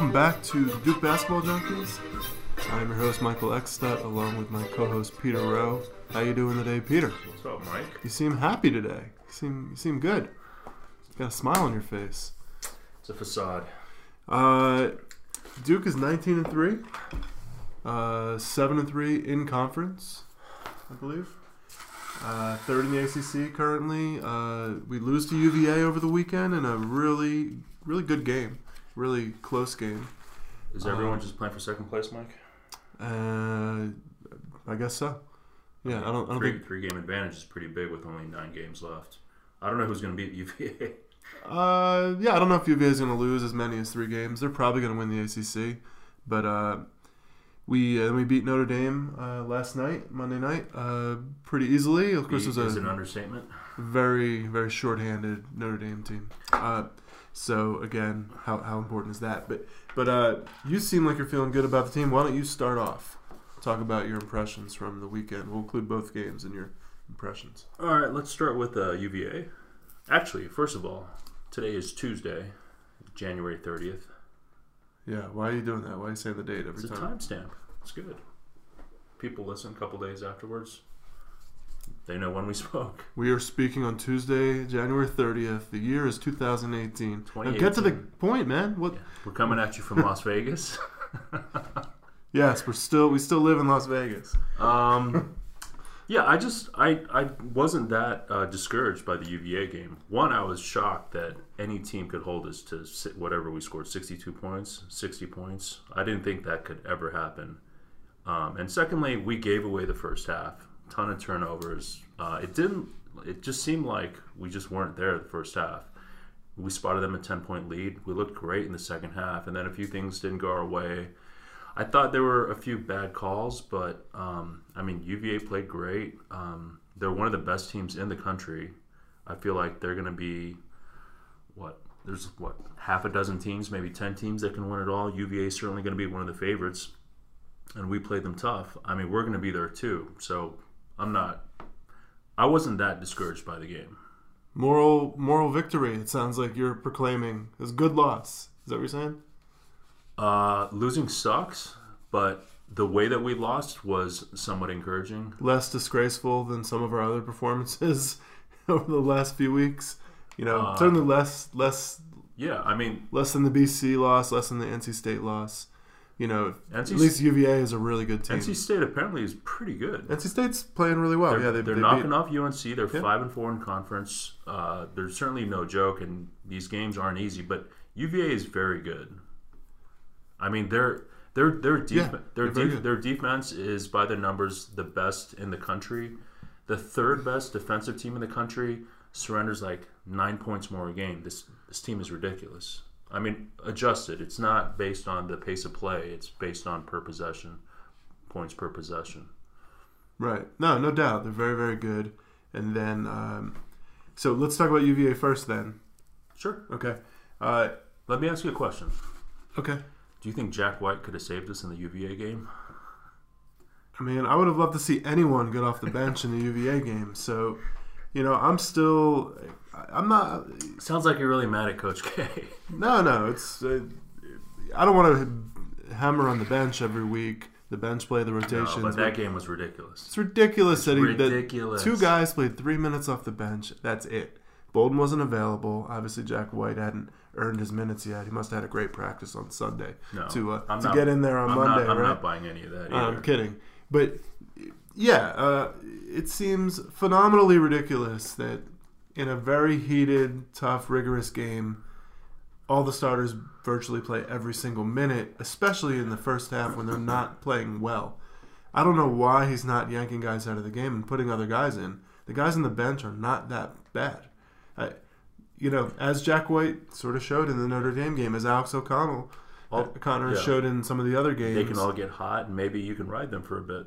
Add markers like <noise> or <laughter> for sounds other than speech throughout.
welcome back to Duke Basketball Junkies. I'm your host Michael Eckstedt, along with my co-host Peter Rowe. How you doing today, Peter? What's up, Mike? You seem happy today. You seem you seem good. You got a smile on your face. It's a facade. Uh, Duke is 19 and three, uh, seven and three in conference, I believe. Uh, third in the ACC currently. Uh, we lose to UVA over the weekend in a really really good game, really close game. Is everyone Um, just playing for second place, Mike? Uh, I guess so. Yeah, I don't. I don't three, think. three game advantage is pretty big with only nine games left. I don't know who's going to beat UVA. Uh, yeah, I don't know if UVA is going to lose as many as three games. They're probably going to win the ACC, but uh, we uh, we beat Notre Dame uh, last night, Monday night, uh, pretty easily. Of course, it was a an understatement. very very short-handed Notre Dame team. Uh, so again, how, how important is that? But but uh, you seem like you're feeling good about the team. Why don't you start off? Talk about your impressions from the weekend. We'll include both games in your impressions. All right, let's start with uh, UVA. Actually, first of all, today is Tuesday, January 30th. Yeah, why are you doing that? Why are you saying the date every time? It's a timestamp. It's good. People listen a couple days afterwards. They know when we <laughs> spoke. We are speaking on Tuesday, January 30th. The year is 2018. Now get to the point, man. What? We're coming at you from <laughs> Las Vegas. <laughs> Yes, we're still we still live in Las Vegas. Um, yeah, I just I I wasn't that uh, discouraged by the UVA game. One, I was shocked that any team could hold us to whatever we scored, sixty-two points, sixty points. I didn't think that could ever happen. Um, and secondly, we gave away the first half, ton of turnovers. Uh, it didn't. It just seemed like we just weren't there the first half. We spotted them a ten-point lead. We looked great in the second half, and then a few things didn't go our way. I thought there were a few bad calls, but um, I mean, UVA played great. Um, they're one of the best teams in the country. I feel like they're going to be what? There's what half a dozen teams, maybe ten teams that can win it all. UVA is certainly going to be one of the favorites, and we played them tough. I mean, we're going to be there too. So I'm not. I wasn't that discouraged by the game. Moral moral victory. It sounds like you're proclaiming. It's a good loss. Is that what you're saying? Uh, losing sucks, but the way that we lost was somewhat encouraging. Less disgraceful than some of our other performances <laughs> over the last few weeks. You know, Uh, certainly less less Yeah, I mean, less than the BC loss, less than the NC State loss. You know, NC at least UVA is a really good team. NC State apparently is pretty good. NC State's playing really well. They're, yeah, they, they're they knocking beat, off UNC. They're Yeah. five and four in conference. Uh, they're certainly no joke, and these games aren't easy. But UVA is very good. I mean, their their their def- Yeah, their they're very def- their defense is by the numbers the best in the country. The third best defensive team in the country surrenders like nine points more a game. This this team is ridiculous. I mean, adjusted. It's not based on the pace of play. It's based on per possession, points per possession. Right. No, no doubt. They're very, very good. And then, um, so let's talk about UVA first then. Sure. Okay. Uh, Let me ask you a question. okay. Do you think Jack White could have saved us in the UVA game? I mean, I would have loved to see anyone get off the bench in the UVA game. So, you know, I'm still, I'm not, Sounds like you're really mad at Coach K. <laughs> no, no, it's, uh, I don't want to hammer on the bench every week. The bench play, the No, rotations. but that game was ridiculous. It's ridiculous that, he, ridiculous. that two guys played three minutes off the bench. That's it. Bolden wasn't available. Obviously, Jack White hadn't earned his minutes yet. He must have had a great practice on Sunday No, to uh, to not- get in there on I'm Monday, not, I'm right? not buying any of that either. I'm kidding, but yeah, uh, it seems phenomenally ridiculous that in a very heated, tough, rigorous game, all the starters virtually play every single minute, especially in the first half when they're not playing well. I don't know why he's not yanking guys out of the game and putting other guys in. The guys on the bench are not that bad. I, you know, as Jack White sort of showed in the Notre Dame game, as Alex O'Connell, Well, Connor yeah. showed in some of the other games. they can all get hot, and maybe you can ride them for a bit.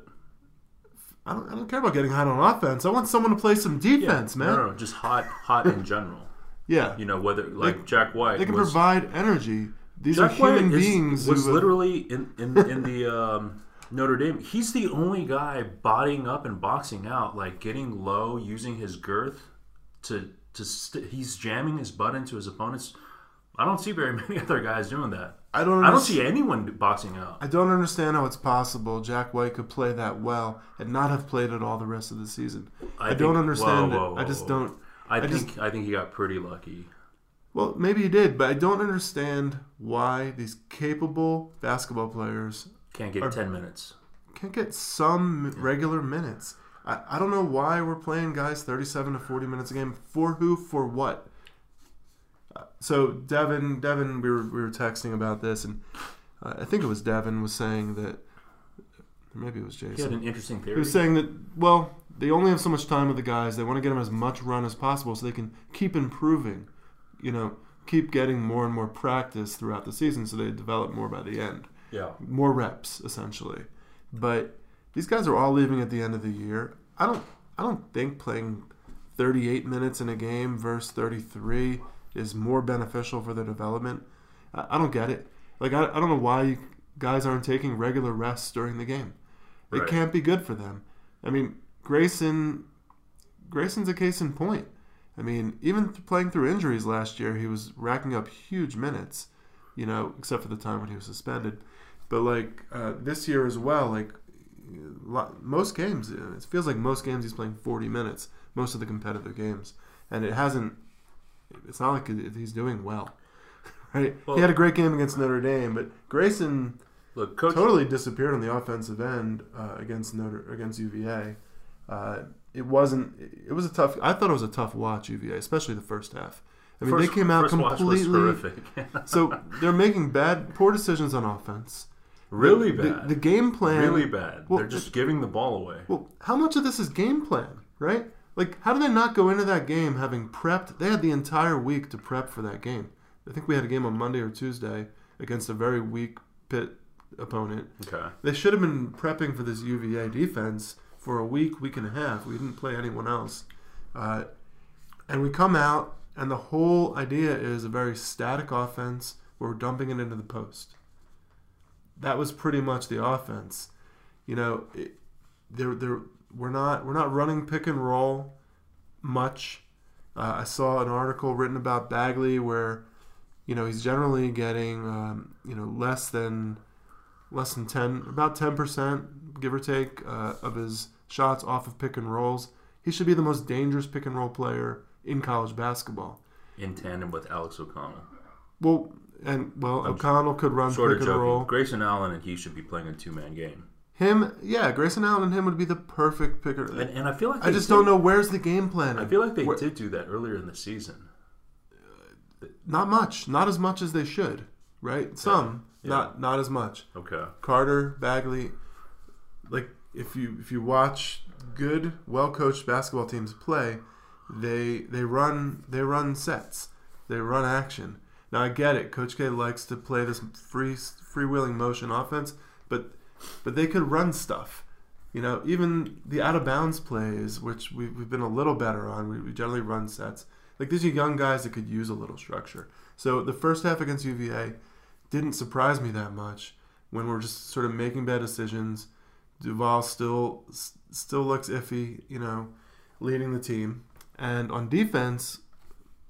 I don't, I don't care about getting hot on offense. I want someone to play some defense, man. No, no, no, just hot, hot in general. <laughs> Yeah, You know, whether like Jack White, they can was, provide energy. These Jack are human White is- beings. was who, literally in in, in the <laughs> um, Notre Dame. He's the only guy bodying up and boxing out, like getting low, using his girth to to. St- he's jamming his butt into his opponents. I don't see very <laughs> many other guys doing that. I don't. I don't see anyone boxing out. I don't understand how it's possible Jack White could play that well and not have played it all the rest of the season. I, think- don't understand whoa, it. whoa, I just don't. I, I think I think he got pretty lucky. Well, maybe he did, but I don't understand why these capable basketball players Can't get Or- ten minutes. can't get some regular minutes. I, I don't know why we're playing guys 37 to 40 minutes a game. For who? For what? So Devin, Devin, we were we were texting about this, and uh, I think it was Devin was saying that maybe it was Jason. He had an interesting theory. He was saying that well, they only have so much time with the guys. They want to get them as much run as possible so they can keep improving. You know, keep getting more and more practice throughout the season, so they develop more by the end yeah. more reps essentially. But these guys are all leaving at the end of the year. I don't I don't think playing 38 minutes in a game versus 33 is more beneficial for their development. I, I don't get it. Like I, I don't know why you guys aren't taking regular rests during the game. It Right. can't be good for them. I mean, Grayson Grayson's a case in point. I mean, even th- playing through injuries last year, he was racking up huge minutes. You know, except for the time when he was suspended. But like uh, this year as well, like lo- most games, it feels like most games he's playing 40 minutes. Most of the competitive games, and it hasn't. It's not like he's doing well, <laughs> right? Well- he had a great game against Notre Dame, but Grayson Look, coach. totally disappeared on the offensive end uh, against Notre against UVA. Uh, it wasn't. It was a tough. I thought it was a tough watch UVA, especially the first half. I mean, first, they came out first watch was completely. <laughs> So they're making bad, poor decisions on offense. really The- bad. The, game plan. really bad. well, They're just giving the ball away. Well, how much of this is game plan, right? Like, how did they not go into that game having prepped? They had the entire week to prep for that game. I think we had a game on Monday or Tuesday against a very weak Pitt opponent. Okay. They should have been prepping for this UVA defense for a week, week and a half. We didn't play anyone else. Uh, and we come out, and the whole idea is a very static offense where we're dumping it into the post. That was pretty much the offense. You know, it, there, there, we're not, we're not running pick and roll much. Uh, I saw an article written about Bagley where, you know, he's generally getting, um, you know, less than less than 10 about 10% give or take uh, of his shots off of pick and rolls he should be the most dangerous pick and roll player in college basketball In tandem with Alex O'Connell. well and well I'm o'connell could run pick and roll joking. Grayson Allen and he should be playing a two man game. Him yeah grayson allen and him would be the perfect picker And, and I feel like i just did- don't know where's the game plan I feel like they Where- did do that earlier in the season. not much not as much as they should right some Yeah. not not as much Okay. Carter, Bagley, like if you if you watch good, well coached basketball teams play, they they run they run sets, they run action. Now I get it. Coach K likes to play this free freewheeling motion offense, but but they could run stuff. You know, even the out of bounds plays, which we've, we've been a little better on, we, we generally run sets. Like these are young guys that could use a little structure. So the first half against UVA didn't surprise me that much when we're just sort of making bad decisions. Duval still still looks iffy, you know, leading the team. And on defense,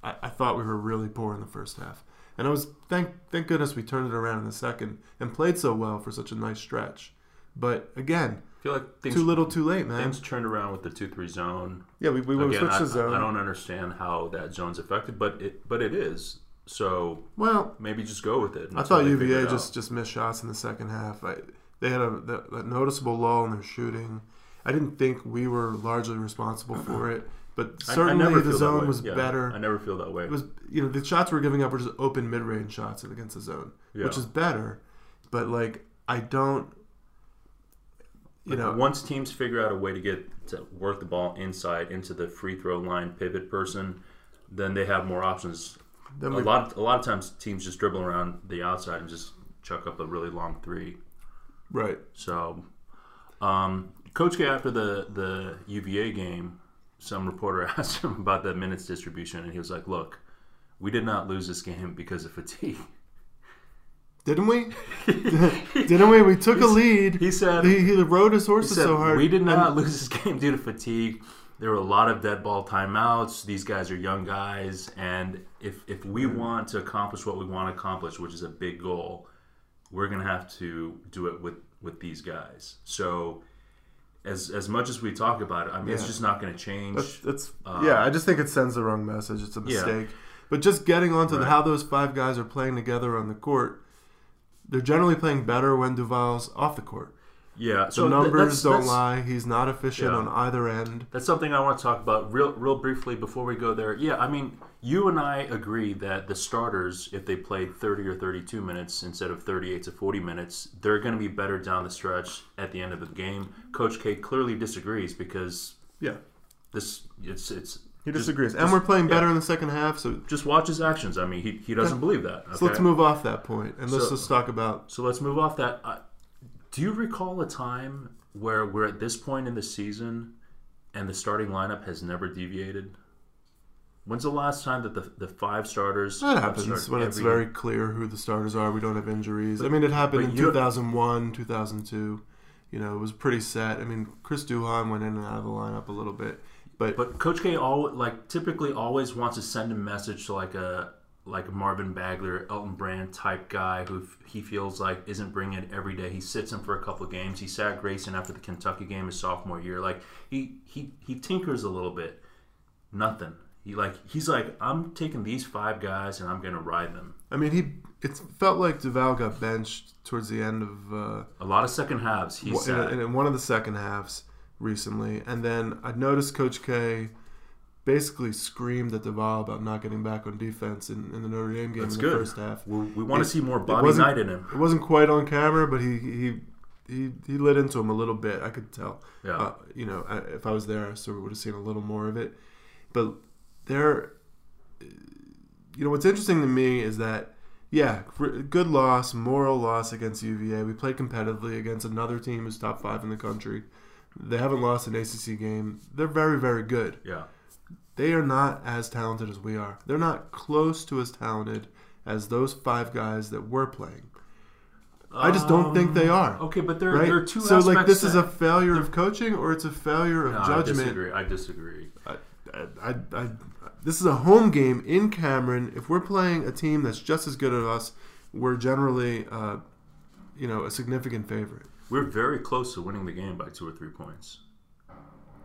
I, I thought we were really poor in the first half. And I was thank thank goodness we turned it around in the second and played so well for such a nice stretch. But again, I feel like things, too little, too late, man. things turned around with the two three zone. Yeah, we, we, we Again, switched I, the zone. I don't understand how that zone's affected, but it but it is. So well, maybe just go with it. I thought UVA just just missed shots in the second half. I, they had a, that noticeable lull in their shooting. I didn't think we were largely responsible for <clears throat> it, but I- I certainly never the zone was Yeah, better. I never feel that way. It was you know the shots we're giving up were just open mid range shots against the zone, Yeah. which is better. But like I don't, you Like, know, once teams figure out a way to get to work the ball inside into the free throw line pivot person, then they have more options. then A we, lot, a lot of times teams just dribble around the outside and just chuck up a really long three. right. So, um, Coach K after the the UVA game, some reporter <laughs> asked him about the minutes distribution, and he was like, "Look, we did not lose this game because of fatigue." Didn't we? <laughs> Didn't we? We took a lead. He said, He, he rode his horses said, so hard. We did and- not lose this game due to fatigue. There were a lot of dead ball timeouts. These guys are young guys, and if if we mm-hmm. want to accomplish what we want to accomplish, which is a big goal, we're gonna have to do it with with these guys. So as as much as we talk about it, I mean, it's just not gonna change. That's, that's Uh, yeah. I just think it sends the wrong message. It's a Yeah. mistake. But just getting onto the, how those five guys are playing together on the court, they're generally playing better when Duval's off the court. Yeah, The so numbers that's- don't that's- lie. He's not efficient Yeah. on either end. That's something I want to talk about real, real briefly before we go there. Yeah, I mean, you and I agree that the starters, if they played 30 or 32 minutes instead of 38 to 40 minutes, they're going to be better down the stretch at the end of the game. Coach K clearly disagrees because Yeah, this it's it's he just- disagrees. and we're playing yeah. better in the second half. So, Just watch his actions. I mean, he, he doesn't believe that. so let's move off that point and let's So- just talk about. So let's move off that. Uh, do you recall a time where we're at this point in the season and the starting lineup has never deviated? When's the last time that the, the five starters That happens when it's very clear who the starters are. We don't have injuries. I mean, it happened in 2001, 2002. You know, it was pretty set. I mean, Chris Duhon went in and out of the lineup a little bit, but, But Coach K always like typically always wants to send a message to like a like Marvin Bagley, Elton Brand type guy who he feels like isn't bringing it every day. He sits him for a couple of games. He sat Grayson after the Kentucky game his sophomore year. Like he he he tinkers a little bit. Nothing. He like he's like I'm taking these five guys and I'm gonna ride them. I mean, he it felt like Duval got benched towards the end of uh, A lot of second halves. He in, sat. in one of the second halves recently, and then I noticed Coach K basically screamed at Duval about not getting back on defense in, in the Notre Dame game That's in good. the first half. we we want It- to see more Bobby wasn't- Knight in him. It wasn't quite on camera, but he he he, he lit into him a little bit. I could tell. Yeah. Uh, you know, I, if I was there, I sort of would have seen a little more of it. But there, you know, what's interesting to me is that, yeah, good loss, moral loss against UVA. We played competitively against another team who's top five in the country. They haven't lost an ACC game. They're very, very good. yeah. They are not as talented as we are. They're not close to as talented as those five guys that we're playing. I just don't think they are. Okay, but there, Right? there are two so, like, this is a failure of coaching, or it's a failure of No, I judgment. disagree. I disagree. I, I, I, this is a home game in Cameron. If we're playing a team that's just as good as us, we're generally, uh, you know, a significant favorite. We're very close to winning the game by two or three points.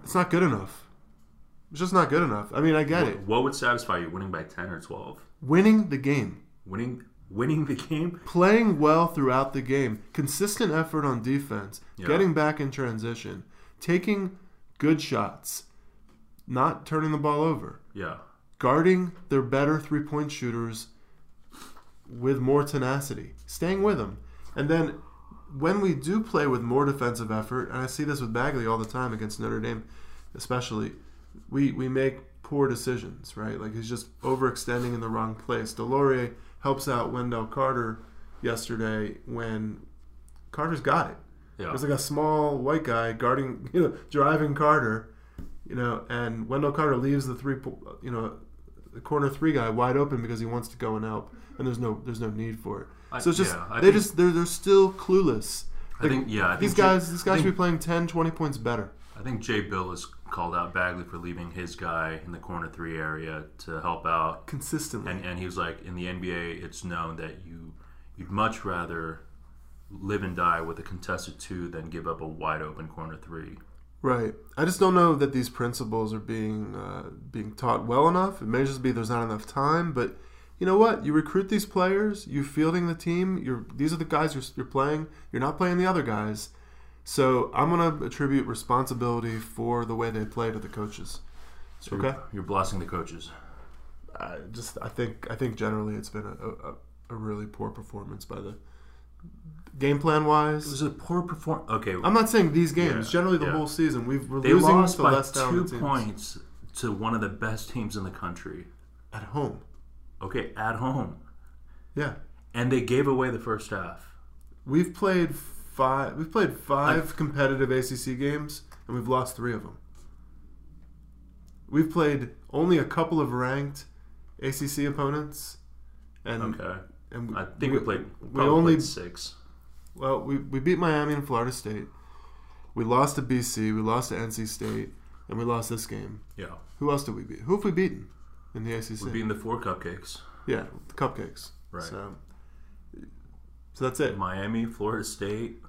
It's not good enough. It's just not good enough. I mean, I get What, it. what would satisfy you? Winning by ten or twelve? Winning the game, Winning, winning the game. playing well throughout the game, consistent effort on defense, Yeah. getting back in transition, taking good shots, not turning the ball over. Yeah, guarding their better three point shooters with more tenacity, staying with them. And then when we do play with more defensive effort, and I see this with Bagley all the time against Notre Dame, especially, we, we make poor decisions, right? Like he's just overextending in the wrong place. DeLaurier helps out Wendell Carter yesterday when Carter's got it. yeah. There's like a small white guy guarding, <laughs> you know, driving Carter, you know, and Wendell Carter leaves the three, you know, the corner three guy wide open because he wants to go and help, and there's no there's no need for it. I- So it's just yeah, they think- just they're they're still clueless. I think yeah. I these think Jay- guys these guys think, should be playing 10, 20 points better. I think Jay Bilas called out Bagley for leaving his guy in the corner three area to help out, Consistently. and and he was like, in the NBA, it's known that you you'd much rather live and die with a contested two than give up a wide open corner three. Right. I just don't know that these principles are being uh, being taught well enough. It may just be there's not enough time, but you know what? You recruit these players, you're fielding the team. You're these are the guys you're, you're playing. You're not playing the other guys. So I'm gonna attribute responsibility for the way they play to the coaches. So Okay. you're, you're blessing the coaches. I just I think I think generally it's been a, a, a really poor performance by the game plan It wise. was a poor performance. Okay, I'm not saying these games. Yeah, generally, the yeah. whole season we've we're they losing lost to by less two teams points to one of the best teams in the country. at home. Okay, at home, Yeah, and they gave away the first half. we've played five. We've played five competitive ACC games, and we've lost three of them. We've played only a couple of ranked ACC opponents, and Okay, and I think we, played. we only played six. well we, we beat Miami and Florida State. We lost to BC. We lost to NC State, and we lost this game. Yeah, Who else did we beat? Who have we beaten in the ACC? we're beating the four cupcakes. Yeah, the cupcakes. Right. So, So that's it. Miami, Florida State.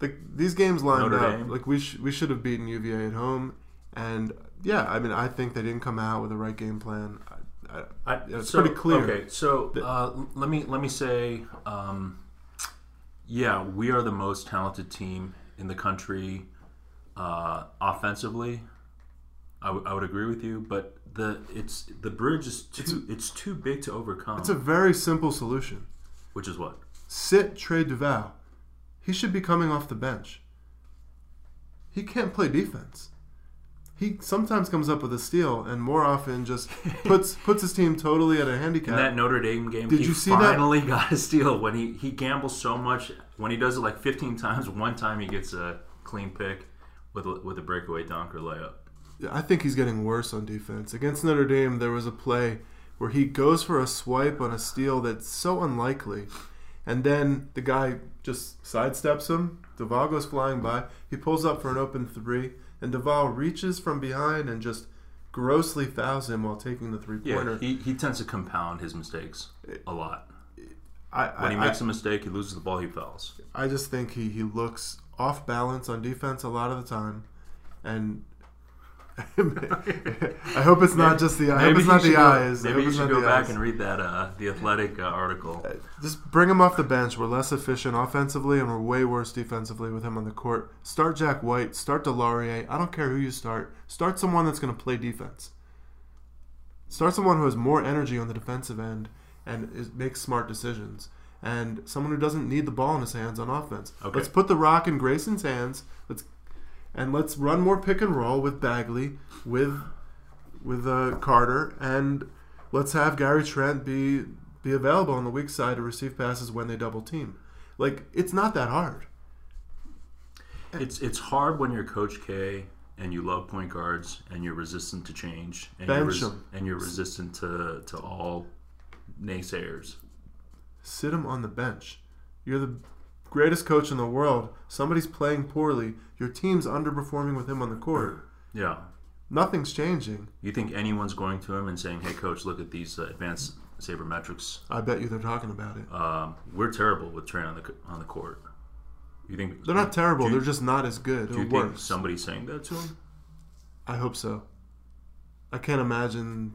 The, these games lined Notre up Dame. like we sh- we should have beaten UVA at home, and yeah, I mean I think they didn't come out with the right game plan. I, I, I, it's so- pretty clear. Okay, so uh, let me let me say, um, yeah, we are the most talented team in the country uh, offensively. I, w- I would agree with you, but the it's the bridge is too it's, too big to overcome. it's a very simple solution. which is what Sit Trey Duval. He should be coming off the bench. He can't play defense. He sometimes comes up with a steal, and more often just <laughs> puts puts his team totally at a handicap. in that Notre Dame game. Did he you see that? finally <laughs> got a steal when he he gambles so much. When he does it like 15 times, one time he gets a clean pick with a, with a breakaway dunk or layup. I think he's getting worse on defense. Against Notre Dame, there was a play where he goes for a swipe on a steal that's so unlikely, and then the guy just sidesteps him. Duval goes flying by. He pulls up for an open three, and Duval reaches from behind and just grossly fouls him while taking the three pointer. Yeah, he, he tends to compound his mistakes a lot. I, When he makes a mistake, he loses the ball, he fouls. I just think he, he looks off balance on defense a lot of the time, and <laughs> I hope it's not just the I hope it's not the go- eyes. Maybe you should go back eyes. and read that uh, the Athletic uh, article. Just bring him off the bench. We're less efficient offensively, and we're way worse defensively with him on the court. Start Jack White. Start Delaurier. I don't care who you start. Start someone that's going to play defense. Start someone who has more energy on the defensive end and is, makes smart decisions. And someone who doesn't need the ball in his hands on offense. Okay. Let's put the rock in Grayson's hands. Let's and let's run more pick and roll with Bagley, with with uh, Carter, and let's have Gary Trent be be available on the weak side to receive passes when they double team. Like it's not that hard. It's it's hard when you're Coach K and you love point guards and you're resistant to change and you're, Bench 'em. and you're resistant to, to all naysayers. Sit him on the bench. You're the greatest coach in the world. Somebody's playing poorly. Your team's underperforming with him on the court. Yeah. Nothing's changing. You think anyone's going to him and saying, "Hey, coach, look at these uh, advanced sabermetrics. I bet you they're talking about it. Um, we're terrible with Trey on the on the court." You think They're not terrible. You- They're just not as good. Do you think worse. somebody's saying that to him? I hope so. I can't imagine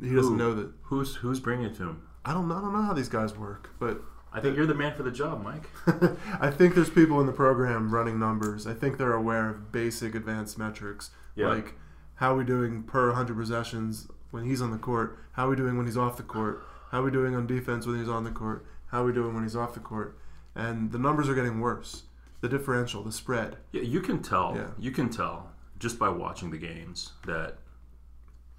he doesn't Who? know that. Who's who's bringing it to him? I don't. I don't know how these guys work, but I think you're the man for the job, Mike. <laughs> I think there's people in the program running numbers. I think they're aware of basic advanced metrics, Yeah. like how are we doing per 100 possessions when he's on the court, how are we doing when he's off the court, how are we doing on defense when he's on the court, how are we doing when he's off the court, and the numbers are getting worse. The differential, the spread. Yeah, you can tell. Yeah. You can tell just by watching the games that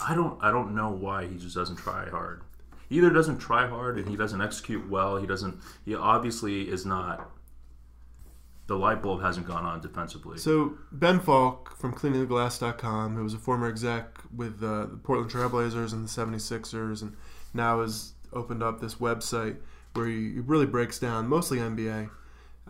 I don't. I don't know why he just doesn't try hard. He either doesn't try hard and he doesn't execute well. He doesn't. He obviously is not. The light bulb hasn't gone on defensively. So Ben Falk from CleaningTheGlass.com, who was a former exec with uh, the Portland Trailblazers and the 76ers, and now has opened up this website where he, he really breaks down mostly NBA,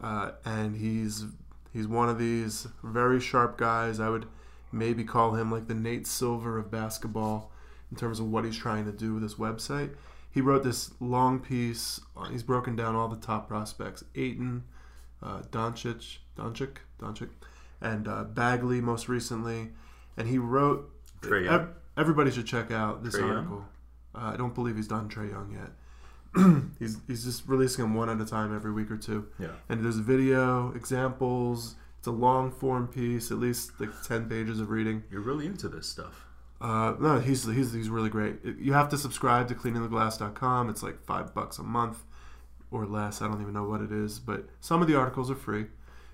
uh, and he's he's one of these very sharp guys. I would maybe call him like the Nate Silver of basketball in terms of what he's trying to do with this website. He wrote this long piece. uh, He's broken down all the top prospects: Ayton, uh, Doncic, Doncic, Doncic, and uh, Bagley most recently. And he wrote. Ev- everybody should check out this Trae article. Uh, I don't believe he's done Trae Young yet. <clears throat> he's he's just releasing them one at a time every week or two. yeah. And there's video, examples. It's a long form piece, at least like ten pages of reading. You're really into this stuff. Uh, no, he's, he's he's really great. You have to subscribe to cleaningtheglass.com. It's like five bucks a month or less. I don't even know what it is, but some of the articles are free.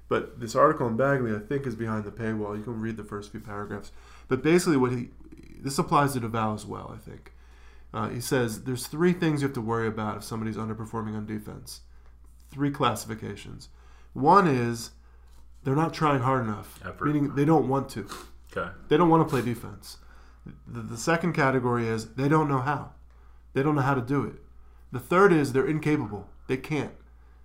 But this article in Bagley, I think, is behind the paywall. You can read the first few paragraphs. But basically, what he this applies to Duval as well. I think uh, he says there's three things you have to worry about if somebody's underperforming on defense. Three classifications. One is they're not trying hard enough, meaning they don't want to. Okay. They don't want to play defense. The, the second category is they don't know how. They don't know how to do it. The third is they're incapable. They can't.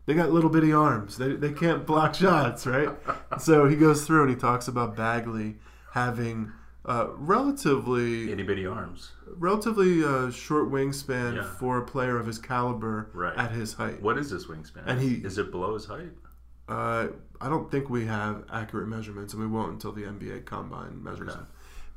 They got little bitty arms. They, they can't block shots, right? <laughs> so he goes through and he talks about Bagley having Uh, relatively, Itty bitty arms. relatively uh, short wingspan Yeah. for a player of his caliber Right. at his height. What is his wingspan? And he- is it below his height? Uh, I don't think we have accurate measurements, and we won't until the NBA Combine measures Okay. him.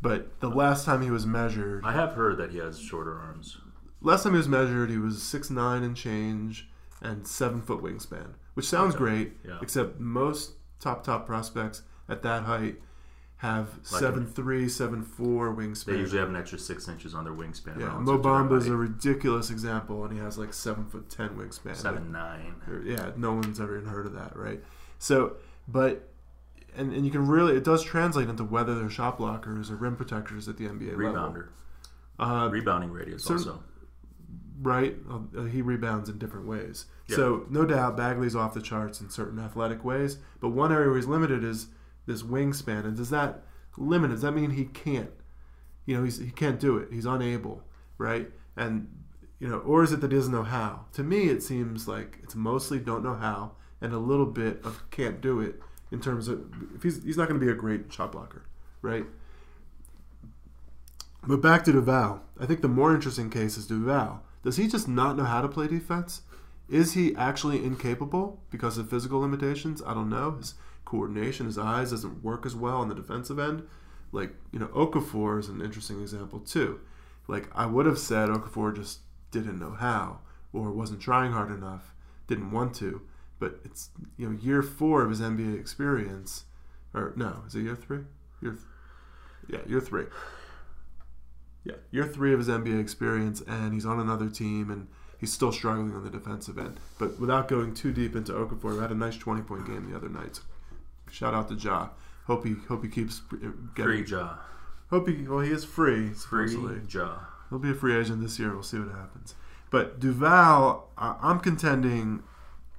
But the last time he was measured, I have heard that he has shorter arms. last time he was measured, he was six nine and change and seven foot wingspan, which sounds Okay. great. Yeah. Except most top top prospects at that height have Like seven three, seven four wingspan. They usually have an extra six inches on their wingspan. yeah, relative Mo to their Bamba's a ridiculous example, and he has like seven foot ten wingspan. seven nine. Or- Yeah, no one's ever even heard of that, right? So, but and, and you can really it does translate into whether they're shot blockers or rim protectors at the NBA level. Rebounder. Uh, Rebounding radius certain- also. right? Uh, he rebounds in different ways. So no doubt Bagley's off the charts in certain athletic ways, but one area where he's limited is this wingspan. And does that limit? Does that mean he can't? You know, he's, he can't do it. He's unable, right? And you know, or is it that he doesn't know how? To me, it seems like it's mostly don't know how and a little bit of can't do it in terms of if he's he's not going to be a great shot blocker, right? But back to Duval. I think the more interesting case is Duval. Does he just not know how to play defense? Is he actually incapable because of physical limitations? I don't know. His coordination, his eyes doesn't work as well on the defensive end. Like, you know, Okafor is an interesting example too. Like, I would have said Okafor just didn't know how or wasn't trying hard enough, didn't want to. But it's, you know, year four of his NBA experience. Or, no, is it year three? Year, th- yeah, year three. Yeah, year three of his NBA experience, and he's on another team, and he's still struggling on the defensive end. But without going too deep into Okafor, who had a nice twenty point game the other night. Shout out to Ja. Hope he hope he keeps uh, Free getting. jaw. Hope he well he is free Free supposedly. jaw. He'll be a free agent this year. We'll see what happens. But Duval, I'm contending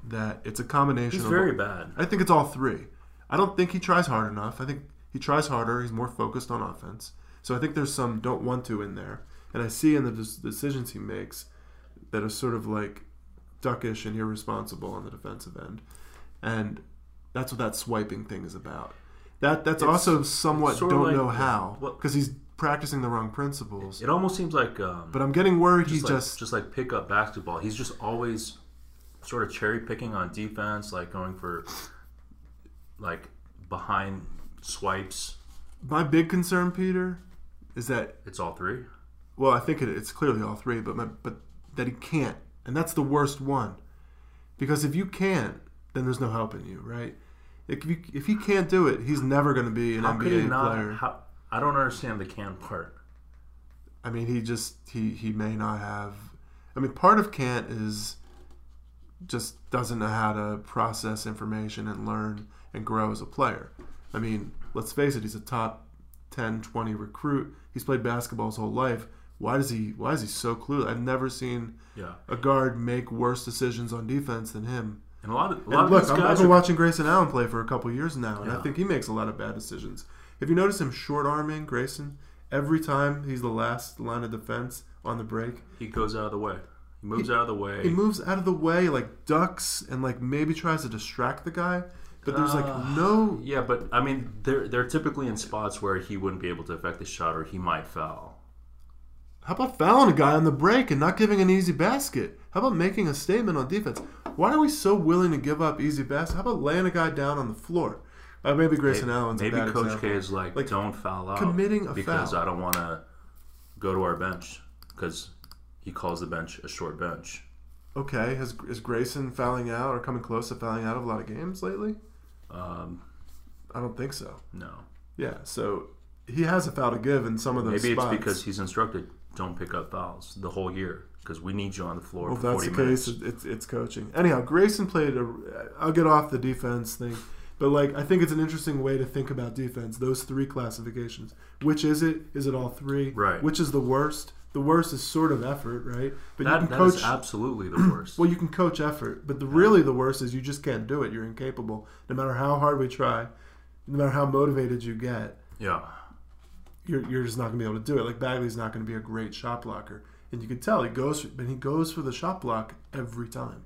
that it's a combination. He's of very bad. I think it's all three. I don't think he tries hard enough. I think he tries harder. He's more focused on offense. So I think there's some don't want to in there. And I see in the decisions he makes that are sort of like duckish and irresponsible on the defensive end. And that's what that swiping thing is about. That that's It's also somewhat don't like- know how because he's practicing the wrong principles. It almost seems like um, But I'm getting worried just he like, just just like pick up basketball. He's just always sort of cherry picking on defense, like going for like behind swipes. my big concern, Peter, is that It's all three. Well, I think it, it's clearly all three, but my, but that he can't, and that's the worst one. Because if you can't, then there's no helping you, right? If you, if he can't do it, he's never going to be an How NBA not? player. How, I don't understand the can part. I mean, he just he he may not have. I mean, part of can't is just doesn't know how to process information and learn and grow as a player. I mean, let's face it, he's a top 10, 20 recruit. He's played basketball his whole life. Why does he why is he so clueless? I've never seen Yeah, a guard make worse decisions on defense than him. and a lot of a lot of look, I've been are watching Grayson Allen play for a couple years now, and I think he makes a lot of bad decisions. Have you noticed him short arming Grayson every time he's the last line of defense on the break? he goes out of the way. He moves out of the way. He moves out of the way, like ducks, and like maybe tries to distract the guy. But there's like Uh, no. Yeah, but I mean, they're they're typically in spots where he wouldn't be able to affect the shot, or he might foul. How about fouling a guy on the break and not giving an easy basket? How about making a statement on defense? Why are we so willing to give up easy baskets? How about laying a guy down on the floor? Uh, maybe Grayson Maybe, Allen's maybe Coach example. K is like, Like, don't foul out committing a because foul. I don't want to go to our bench because he calls the bench a short bench. Okay, has is Grayson fouling out or coming close to fouling out of a lot of games lately? Um, I don't think so. no, Yeah, so he has a foul to give in some of those maybe spots. it's because he's instructed don't pick up fouls the whole year because we need you on the floor well, if that's 40 the minutes. case, it's it's coaching. Anyhow, Grayson played a. I'll get off the defense thing, but like I think it's an interesting way to think about defense. Those three classifications. Which is it? Is it all three? Right. Which is the worst? The worst is sort of effort, right? But you can that coach. is absolutely the worst. Well, you can coach effort, but the really the worst is you just can't do it. You're incapable. No matter how hard we try, no matter how motivated you get, yeah, you're, you're just not going to be able to do it. Like Bagley's not going to be a great shot blocker, and you can tell he goes, but he goes for the shot block every time,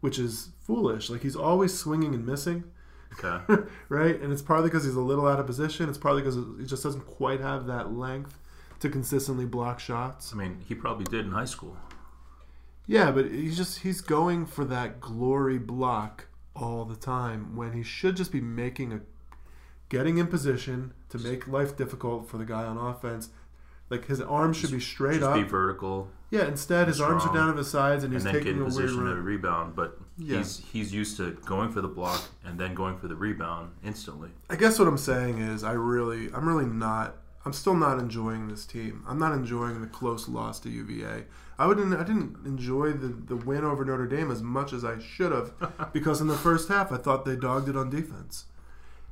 which is foolish. Like he's always swinging and missing. Okay. <laughs> right? And it's partly because he's a little out of position. It's partly because he just doesn't quite have that length to consistently block shots. I mean, he probably did in high school. Yeah, but he's just he's going for that glory block all the time when he should just be making a getting in position to make life difficult for the guy on offense. Like his arms should be straight Just up. be vertical yeah, instead his arms are down at his sides and and he's then get taking in a weird position to rebound. But Yeah. he's he's used to going for the block and then going for the rebound instantly. I guess what I'm saying is I really I'm really not I'm still not enjoying this team. I'm not enjoying the close loss to UVA. I wouldn't I didn't enjoy the, the win over Notre Dame as much as I should have <laughs> because in the first half I thought they dogged it on defense.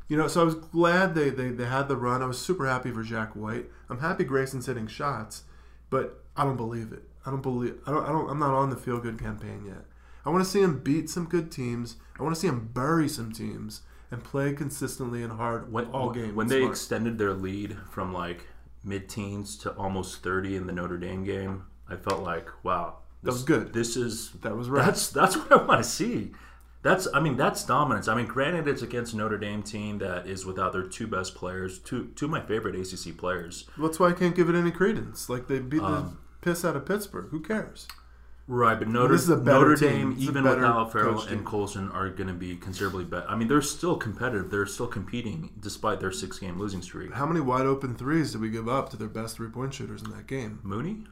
You know, so I was glad they, they, they had the run. I was super happy for Jack White. I'm happy Grayson's hitting shots, but I don't believe it. I don't believe I don't I don't I'm not on the feel good campaign yet. I want to see him beat some good teams. I want to see him bury some teams and play consistently and hard When, all games. when they Smart. extended their lead from like mid-teens to almost 30 in the Notre Dame game, I felt like, wow, That this, was good. This is that was right. that's that's what I want to see. That's I mean that's dominance. I mean, granted, it's against Notre Dame team that is without their two best players, two two of my favorite ACC players. That's why I can't give it any credence. Like they beat Um, the piss out of Pittsburgh. Who cares? Right, but Notre, this is a Notre. Dame, This is a even without Farrell and. Colson, are going to be considerably better. I mean, they're still competitive. They're still competing despite their six-game losing streak. How many wide open threes did we give up to their best three point shooters in that game? Mooney,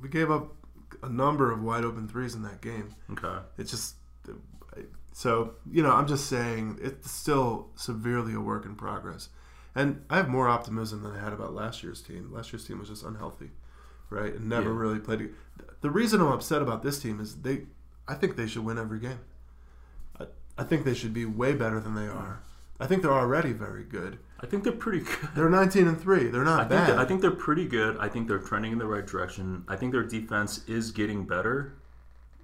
We gave up a number of wide open threes in that game. okay, It's just so you know. I'm just saying it's still severely a work in progress, and I have more optimism than I had about last year's team. Last year's team was just unhealthy, right, and never Yeah. really played. The reason I'm upset about this team is they. I think they should win every game. I, I think they should be way better than they are. I think they're already very good. I think they're pretty good. They're 19 and three. They're not I think bad. that- I think they're pretty good. I think they're trending in the right direction. I think their defense is getting better.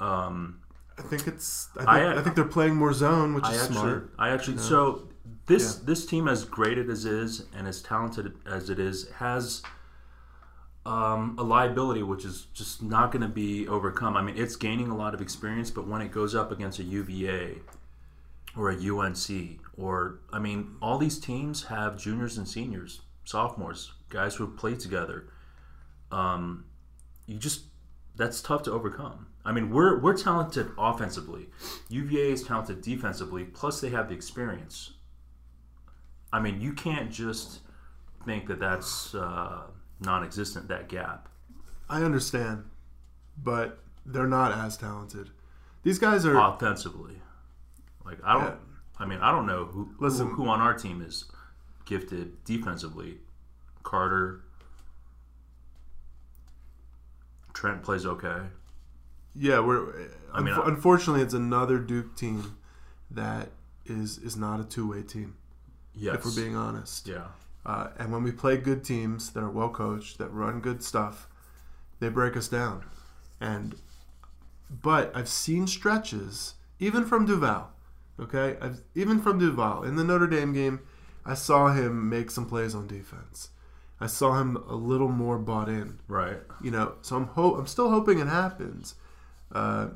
Um, I think it's. I think, I- I, think they're playing more zone, which I is actually, smart. I actually, you know? so this Yeah. this team, as great as it is and as talented as it is, has um, a liability which is just not going to be overcome. I mean, it's gaining a lot of experience, but when it goes up against a UVA or a UNC, or I mean, all these teams have juniors and seniors, sophomores, guys who have played together. Um, you just that's tough to overcome. I mean, we're we're talented offensively. UVA is talented defensively. Plus, they have the experience. I mean, you can't just think that that's uh, non-existent. That gap. I understand, but they're not as talented. These guys are. offensively. Like I don't. Yeah. I mean, I don't know who, Listen. who who on our team is gifted defensively. Carter. Trent plays okay. Yeah, we're. I mean, I- unfortunately, it's another Duke team that is is not a two way team. Yes. If we're being honest, yeah. Uh, and when we play good teams that are well coached, that run good stuff, they break us down. And but I've seen stretches, even from Duval. Okay, I've even from Duval in the Notre Dame game, I saw him make some plays on defense. I saw him a little more bought in. Right. you know so i'm hope i'm still hoping it happens uh,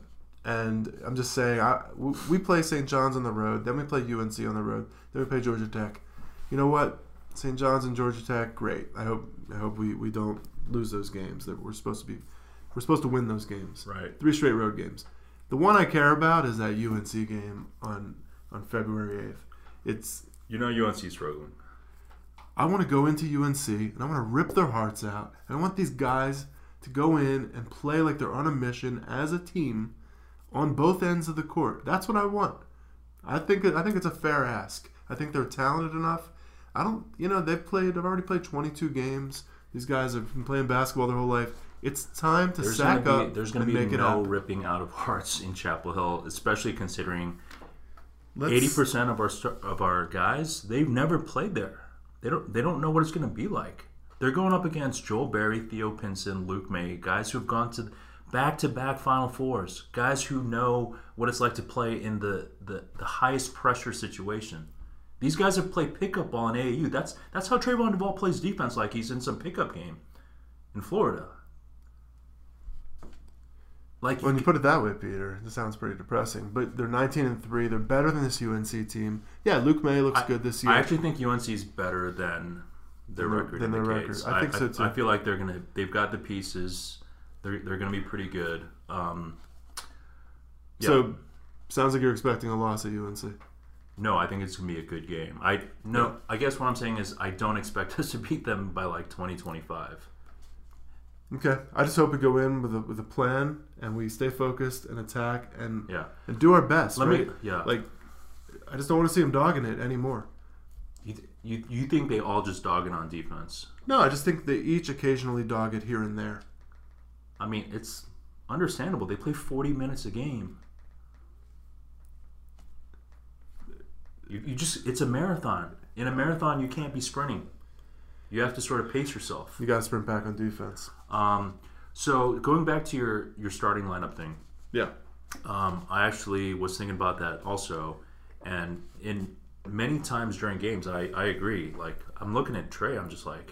and i'm just saying I, we play st john's on the road then we play unc on the road then we play georgia tech you know what st john's and georgia tech great i hope i hope we, we don't lose those games that we're supposed to be we're supposed to win those games Right. three straight road games the one i care about is that unc game on on february 8th it's You know UNC struggling. I want to go into UNC and I want to rip their hearts out. And I want these guys to go in and play like they're on a mission as a team on both ends of the court. That's what I want. I think I think it's a fair ask. I think they're talented enough. I don't, you know, they've played. They've already played 22 games. These guys have been playing basketball their whole life. It's time to There's sack gonna up there's gonna and be no ripping out of <laughs> hearts in Chapel Hill, especially considering eighty percent of our of our guys they've never played there. They don't they don't know what it's going to be like. They're going up against Joel Berry, Theo Pinson, Luke Maye, guys who've gone to back to back Final Fours, guys who know what it's like to play in the, the, the highest pressure situation. These guys have played pickup ball in AAU. That's that's how Trevon Duval plays defense, like he's in some pickup game in Florida. like When you put it that way, Peter, it sounds pretty depressing. But they're 19 and three. They're better than this UNC team. Yeah, Luke Maye looks good this year. I actually think UNC is better than their Than record than their record. I think so, too. I, feel like they're gonna. They've got the pieces. They're they're gonna be pretty good. Um, yeah. So, sounds like you're expecting a loss at UNC. No, I think it's gonna be a good game. I no. I guess what I'm saying is I don't expect <laughs> us to beat them by like 20, 25. Okay, I just hope we go in with a with a plan and we stay focused and attack and Yeah. and do our best. Let right? me. Yeah. Like, I just don't want to see them dogging it anymore. you, you you think they all just dog it on defense? No, I just think they each occasionally dog it here and there. I mean, it's understandable. They play 40 minutes a game. You, you just it's a marathon. In a marathon, you can't be sprinting. You have to sort of pace yourself. You got to sprint back on defense. Um, so going back to your your starting lineup thing, Yeah. um, I actually was thinking about that also, and in many times during games, I, I agree. Like I'm looking at Trey, I'm just like,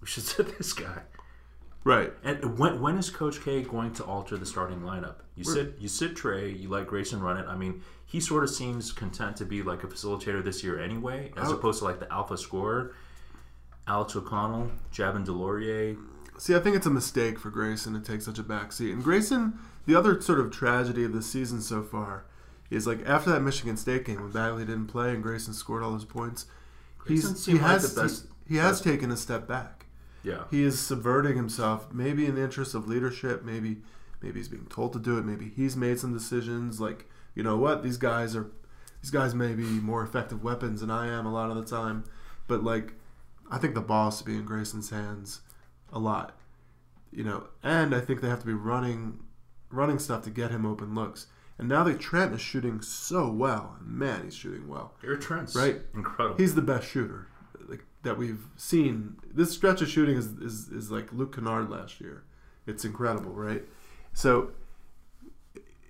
we should <laughs> sit this guy. Right. And when when is Coach K going to alter the starting lineup? You sit you sit Trey, you let Grayson run it. I mean, he sort of seems content to be like a facilitator this year anyway, as Oh. opposed to like the alpha scorer. Alex O'Connell, Javin DeLaurier. See, I think it's a mistake for Grayson to take such a back seat. And Grayson, the other sort of tragedy of the season so far is like after that Michigan State game when Bagley didn't play and Grayson scored all those points, Grayson he's, he like has the best- he, he has best- taken a step back. Yeah. He is subverting himself, maybe in the interest of leadership, maybe maybe he's being told to do it, maybe he's made some decisions like, you know what, these guys are these guys may be more effective weapons than I am a lot of the time. But like I think the ball has to be in Grayson's hands a lot. You know, and I think they have to be running running stuff to get him open looks. And now that Trent is shooting so well, man, he's shooting well. Gary Trent's Right. incredible. He's the best shooter like, that we've seen. This stretch of shooting is, is, is like Luke Kennard last year. It's incredible, right? So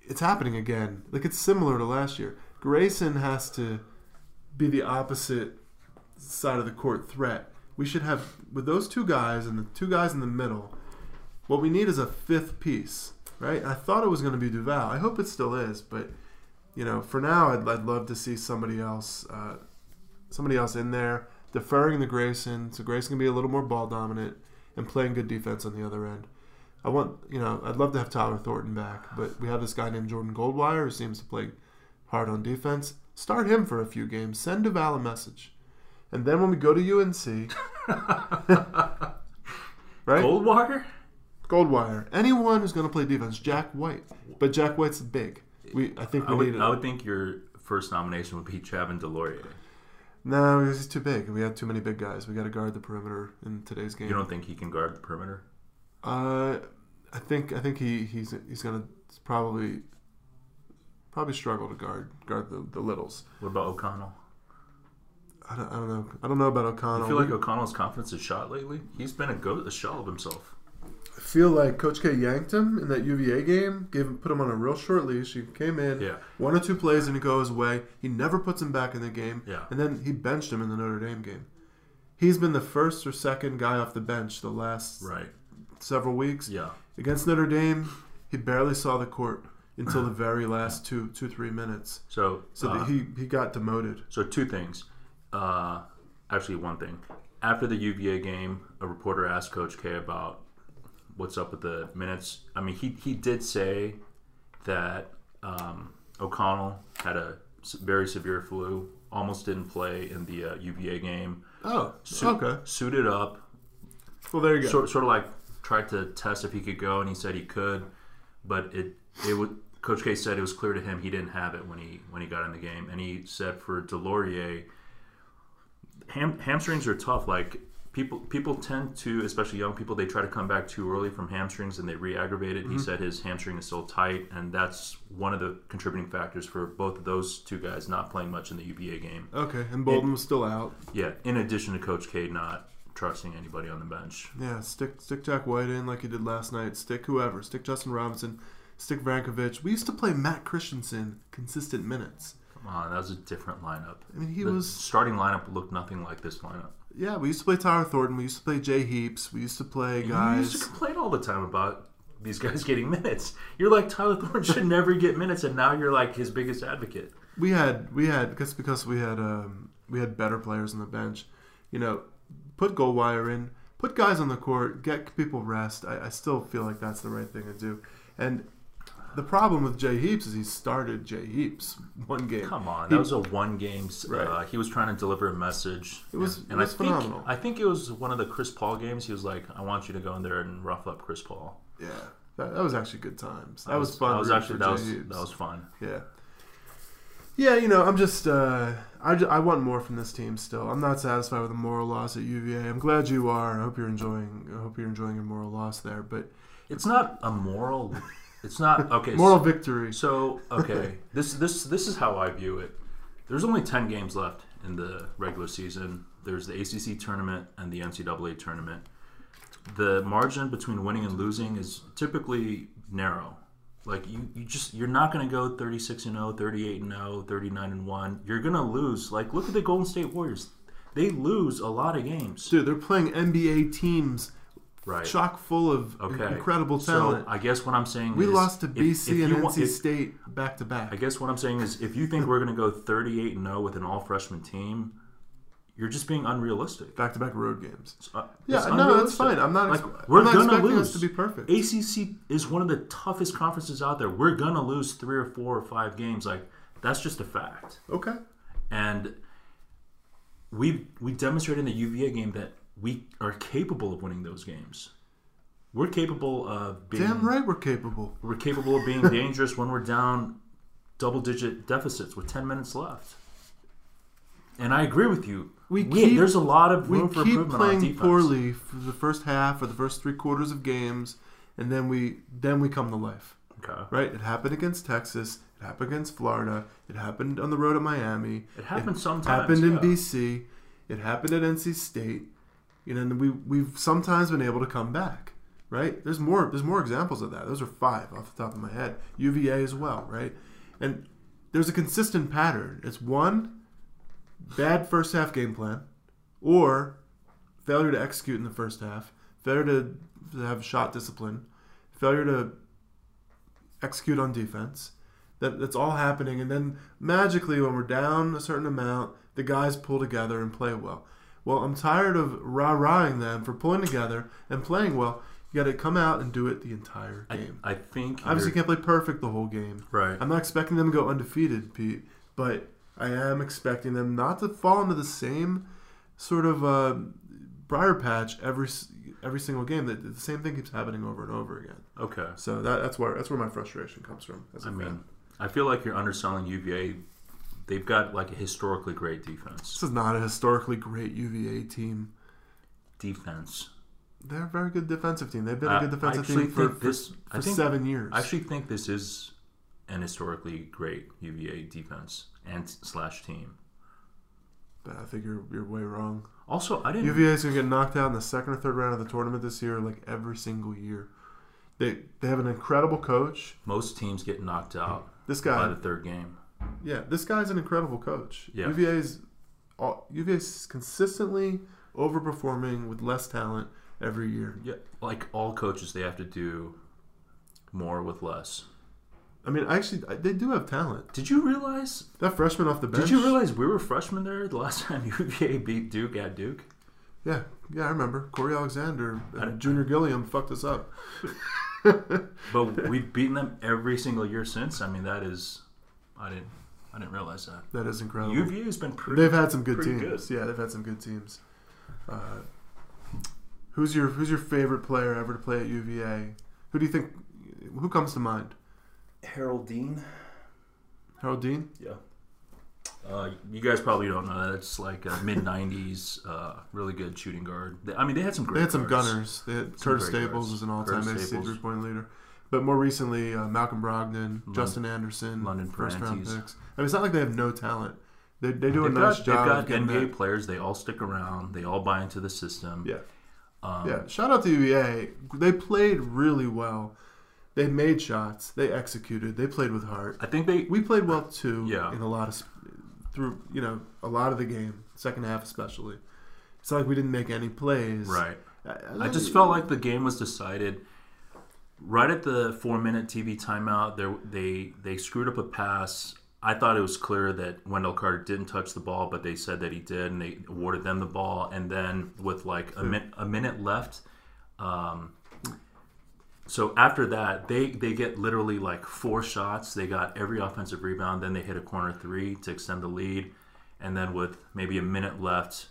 it's happening again. Like it's similar to last year. Grayson has to be the opposite side of the court threat. We should have with those two guys and the two guys in the middle. What we need is a fifth piece, right? I thought it was going to be Duval. I hope it still is, but you know, for now, I'd, I'd love to see somebody else, uh, somebody else in there deferring the Grayson, so Grayson can be a little more ball dominant and playing good defense on the other end. I want, you know, I'd love to have Tyler Thornton back, but we have this guy named Jordan Goldwire who seems to play hard on defense. Start him for a few games. Send Duval a message, and then when we go to UNC, <laughs> right? Goldwire, Goldwire. Anyone who's going to play defense, Jack White, but Jack White's big. We, I think we need would, it. I would think your first nomination would be Javin DeLaurier. No, he's too big. We have too many big guys. We got to guard the perimeter in today's game. You don't think he can guard the perimeter? Uh, I think I think he, he's he's gonna probably probably struggle to guard guard the, the littles. What about O'Connell? I don't, I don't know. I don't know about O'Connell. I feel like O'Connell's confidence is shot lately. He's been a go a shell of himself. I feel like Coach K yanked him in that UVA game. Gave him put him on a real short leash. He came in Yeah. one or two plays and he goes away. He never puts him back in the game. Yeah. And then he benched him in the Notre Dame game. He's been the first or second guy off the bench the last Right. Several weeks. Yeah. Against Notre Dame, he barely saw the court until the very last two, two, three minutes. So So uh, he, he got demoted. So two things. Uh, actually, one thing. After the UVA game, a reporter asked Coach K about what's up with the minutes. I mean, he he did say that um, O'Connell had a very severe flu, almost didn't play in the uh, UVA game. Oh, Su- okay. Suited up, Well, there you go. sort, sort of like tried to test if he could go, and he said he could, but it it would. Coach K said it was clear to him he didn't have it when he when he got in the game, and he said for DeLaurier, ham, hamstrings are tough. Like people people tend to, especially young people, they try to come back too early from hamstrings and they re-aggravate it. He mm-hmm. said his hamstring is still tight, and that's one of the contributing factors for both of those two guys not playing much in the UVA game. okay, and Bolden was still out. Yeah, in addition to Coach K not trusting anybody on the bench. Yeah, stick stick Jack White in like he did last night. Stick whoever. Stick Justin Robinson. Stick Vrankovic. We used to play Matt Christensen consistent minutes. Come on, that was a different lineup. I mean, he the was starting lineup looked nothing like this lineup. yeah. We used to play Tyler Thornton. We used to play Jay Heaps. We used to play You guys. used to complain all the time about these guys <laughs> getting minutes. You're like Tyler Thorne should never get minutes, and now you're like his biggest advocate. We had we had because because we had um, we had better players on the bench. You know, put Goldwire in, put guys on the court, get people rest. I, I still feel like that's the right thing to do. And the problem with Jay Heaps is he started Jay Heaps <laughs> one game. Come on, He- that was a one game. Right. Uh, he was trying to deliver a message. It was- and, it was I think phenomenal. I think it was one of the Chris Paul games. He was like, "I want you to go in there and rough up Chris Paul." Yeah, that, that was actually good times. That was, fun. That was actually that was Heaps. that was fun. Yeah. Yeah, you know, I'm just, uh, I, ju- I want more from this team still. I'm not satisfied with the moral loss at UVA. I'm glad you are. I hope you're enjoying. I hope you're enjoying your moral loss there. But It's not a moral. It's not okay. <laughs> moral victory. So okay, this this this is how I view it. There's only ten games left in the regular season. There's the ACC tournament and the NCAA tournament. The margin between winning and losing is typically narrow. Like you, you just you're not going to go 36 and 0, 38 and 0, 39 and 1. You're going to lose. Like look at the Golden State Warriors. They lose a lot of games. Dude, they're playing NBA teams Right. chock full of Okay. incredible talent. So I guess what I'm saying is we is lost to BC if and you NC want- if- State back to back. I guess what I'm saying is, if you think we're going to go 38 and 0 with an all freshman team, you're just being unrealistic. Back to back road games. Uh, Yeah, no, that's fine. I'm not. Like, ex- we're I'm not gonna expecting lose. to be perfect. ACC is one of the toughest conferences out there. We're gonna lose three or four or five games. Like that's just a fact. Okay. And we we demonstrated in the UVA game that we are capable of winning those games. We're capable of being Damn right, we're capable. We're capable of being <laughs> dangerous when we're down double digit deficits with 10 minutes left. And I agree with you. We We- keep- there's a lot of We room for keep improvement on playing defense. poorly for the first half or the first three quarters of games, and then we then we come to life. Okay. Right? It happened against Texas. It happened against Florida. It happened on the road at Miami. It happens sometimes. happened in yeah. BC. It happened at NC State. You know, and we we've sometimes been able to come back. Right? There's more. There's more examples of that. Those are five off the top of my head. UVA as well. Right? And there's a consistent pattern. It's one bad first half game plan, or failure to execute in the first half, failure to, have shot discipline, failure to execute on defense. That that's all happening, and then magically, when we're down a certain amount, the guys pull together and play well. Well, I'm tired of rah-rahing them for pulling together and playing well. You got to come out and do it the entire game. I think. Obviously, you can't play perfect the whole game. Right. I'm not expecting them to go undefeated, Pete, but I am expecting them not to fall into the same sort of uh, briar patch every every single game. That the same thing keeps happening over and over again. Okay. So that, that's where that's where my frustration comes from. As a I fan. mean, I feel like you're underselling UVA. They've got like a historically great defense. this is not a historically great UVA team. Defense. They're a very good defensive team. They've been a good defensive team for, this- for think- seven years. I actually think this is an historically great UVA defense and slash team. but I think you're you're way wrong. Also, I didn't. UVA is going to get knocked out in the second or third round of the tournament this year, like every single year. They they have an incredible coach. most teams get knocked out This guy by the third game. yeah, this guy's an incredible coach. Yeah. UVA's all, UVA's consistently overperforming with less talent every year. Yeah, like all coaches, they have to do more with less. I mean, actually, they do have talent. Did you realize? That freshman off the bench. Did you realize we were freshmen there the last <laughs> time UVA beat Duke at Duke? Yeah, yeah, I remember. Cory Alexander and Junior Gilliam fucked us up. <laughs> But <laughs> we've beaten them every single year since. I mean, that is, I didn't, I didn't realize that. That is incredible. UVA has been pretty. They've had some good teams. Yeah, they've had some good teams. Uh, who's your Who's your favorite player ever to play at UVA? Who do you think? Who comes to mind? Harold Deane. Harold Deane. Yeah. Uh, you guys probably don't know that. It's like a mid '90s, uh, really good shooting guard. They- I mean, they had some great. They had some guards. gunners. They had Some Curtis Staples guards. was an all-time Curtis ACC three-point leader, but more recently uh, Malcolm Brogdon, Lon- Justin Anderson, London first-round picks. I mean, it's not like they have no talent. They, they do a They've nice got, job. they've got NBA that- players. They all stick around. They all buy into the system. Yeah. Um, Yeah, shout out to UVA. They played really well. They made shots. They executed. They played with heart. I think they. We played well too. Yeah. In a lot of through you know a lot of the game, second half especially. It's not like we didn't make any plays. Right. I, I just felt like the game was decided right at the four minute TV timeout, there they they screwed up a pass. I thought it was clear that Wendell Carter didn't touch the ball, but they said that he did, and they awarded them the ball. And then with like a, min- a minute left, um, so after that, they they get literally like four shots. They got every offensive rebound. Then they hit a corner three to extend the lead, and then with maybe a minute left,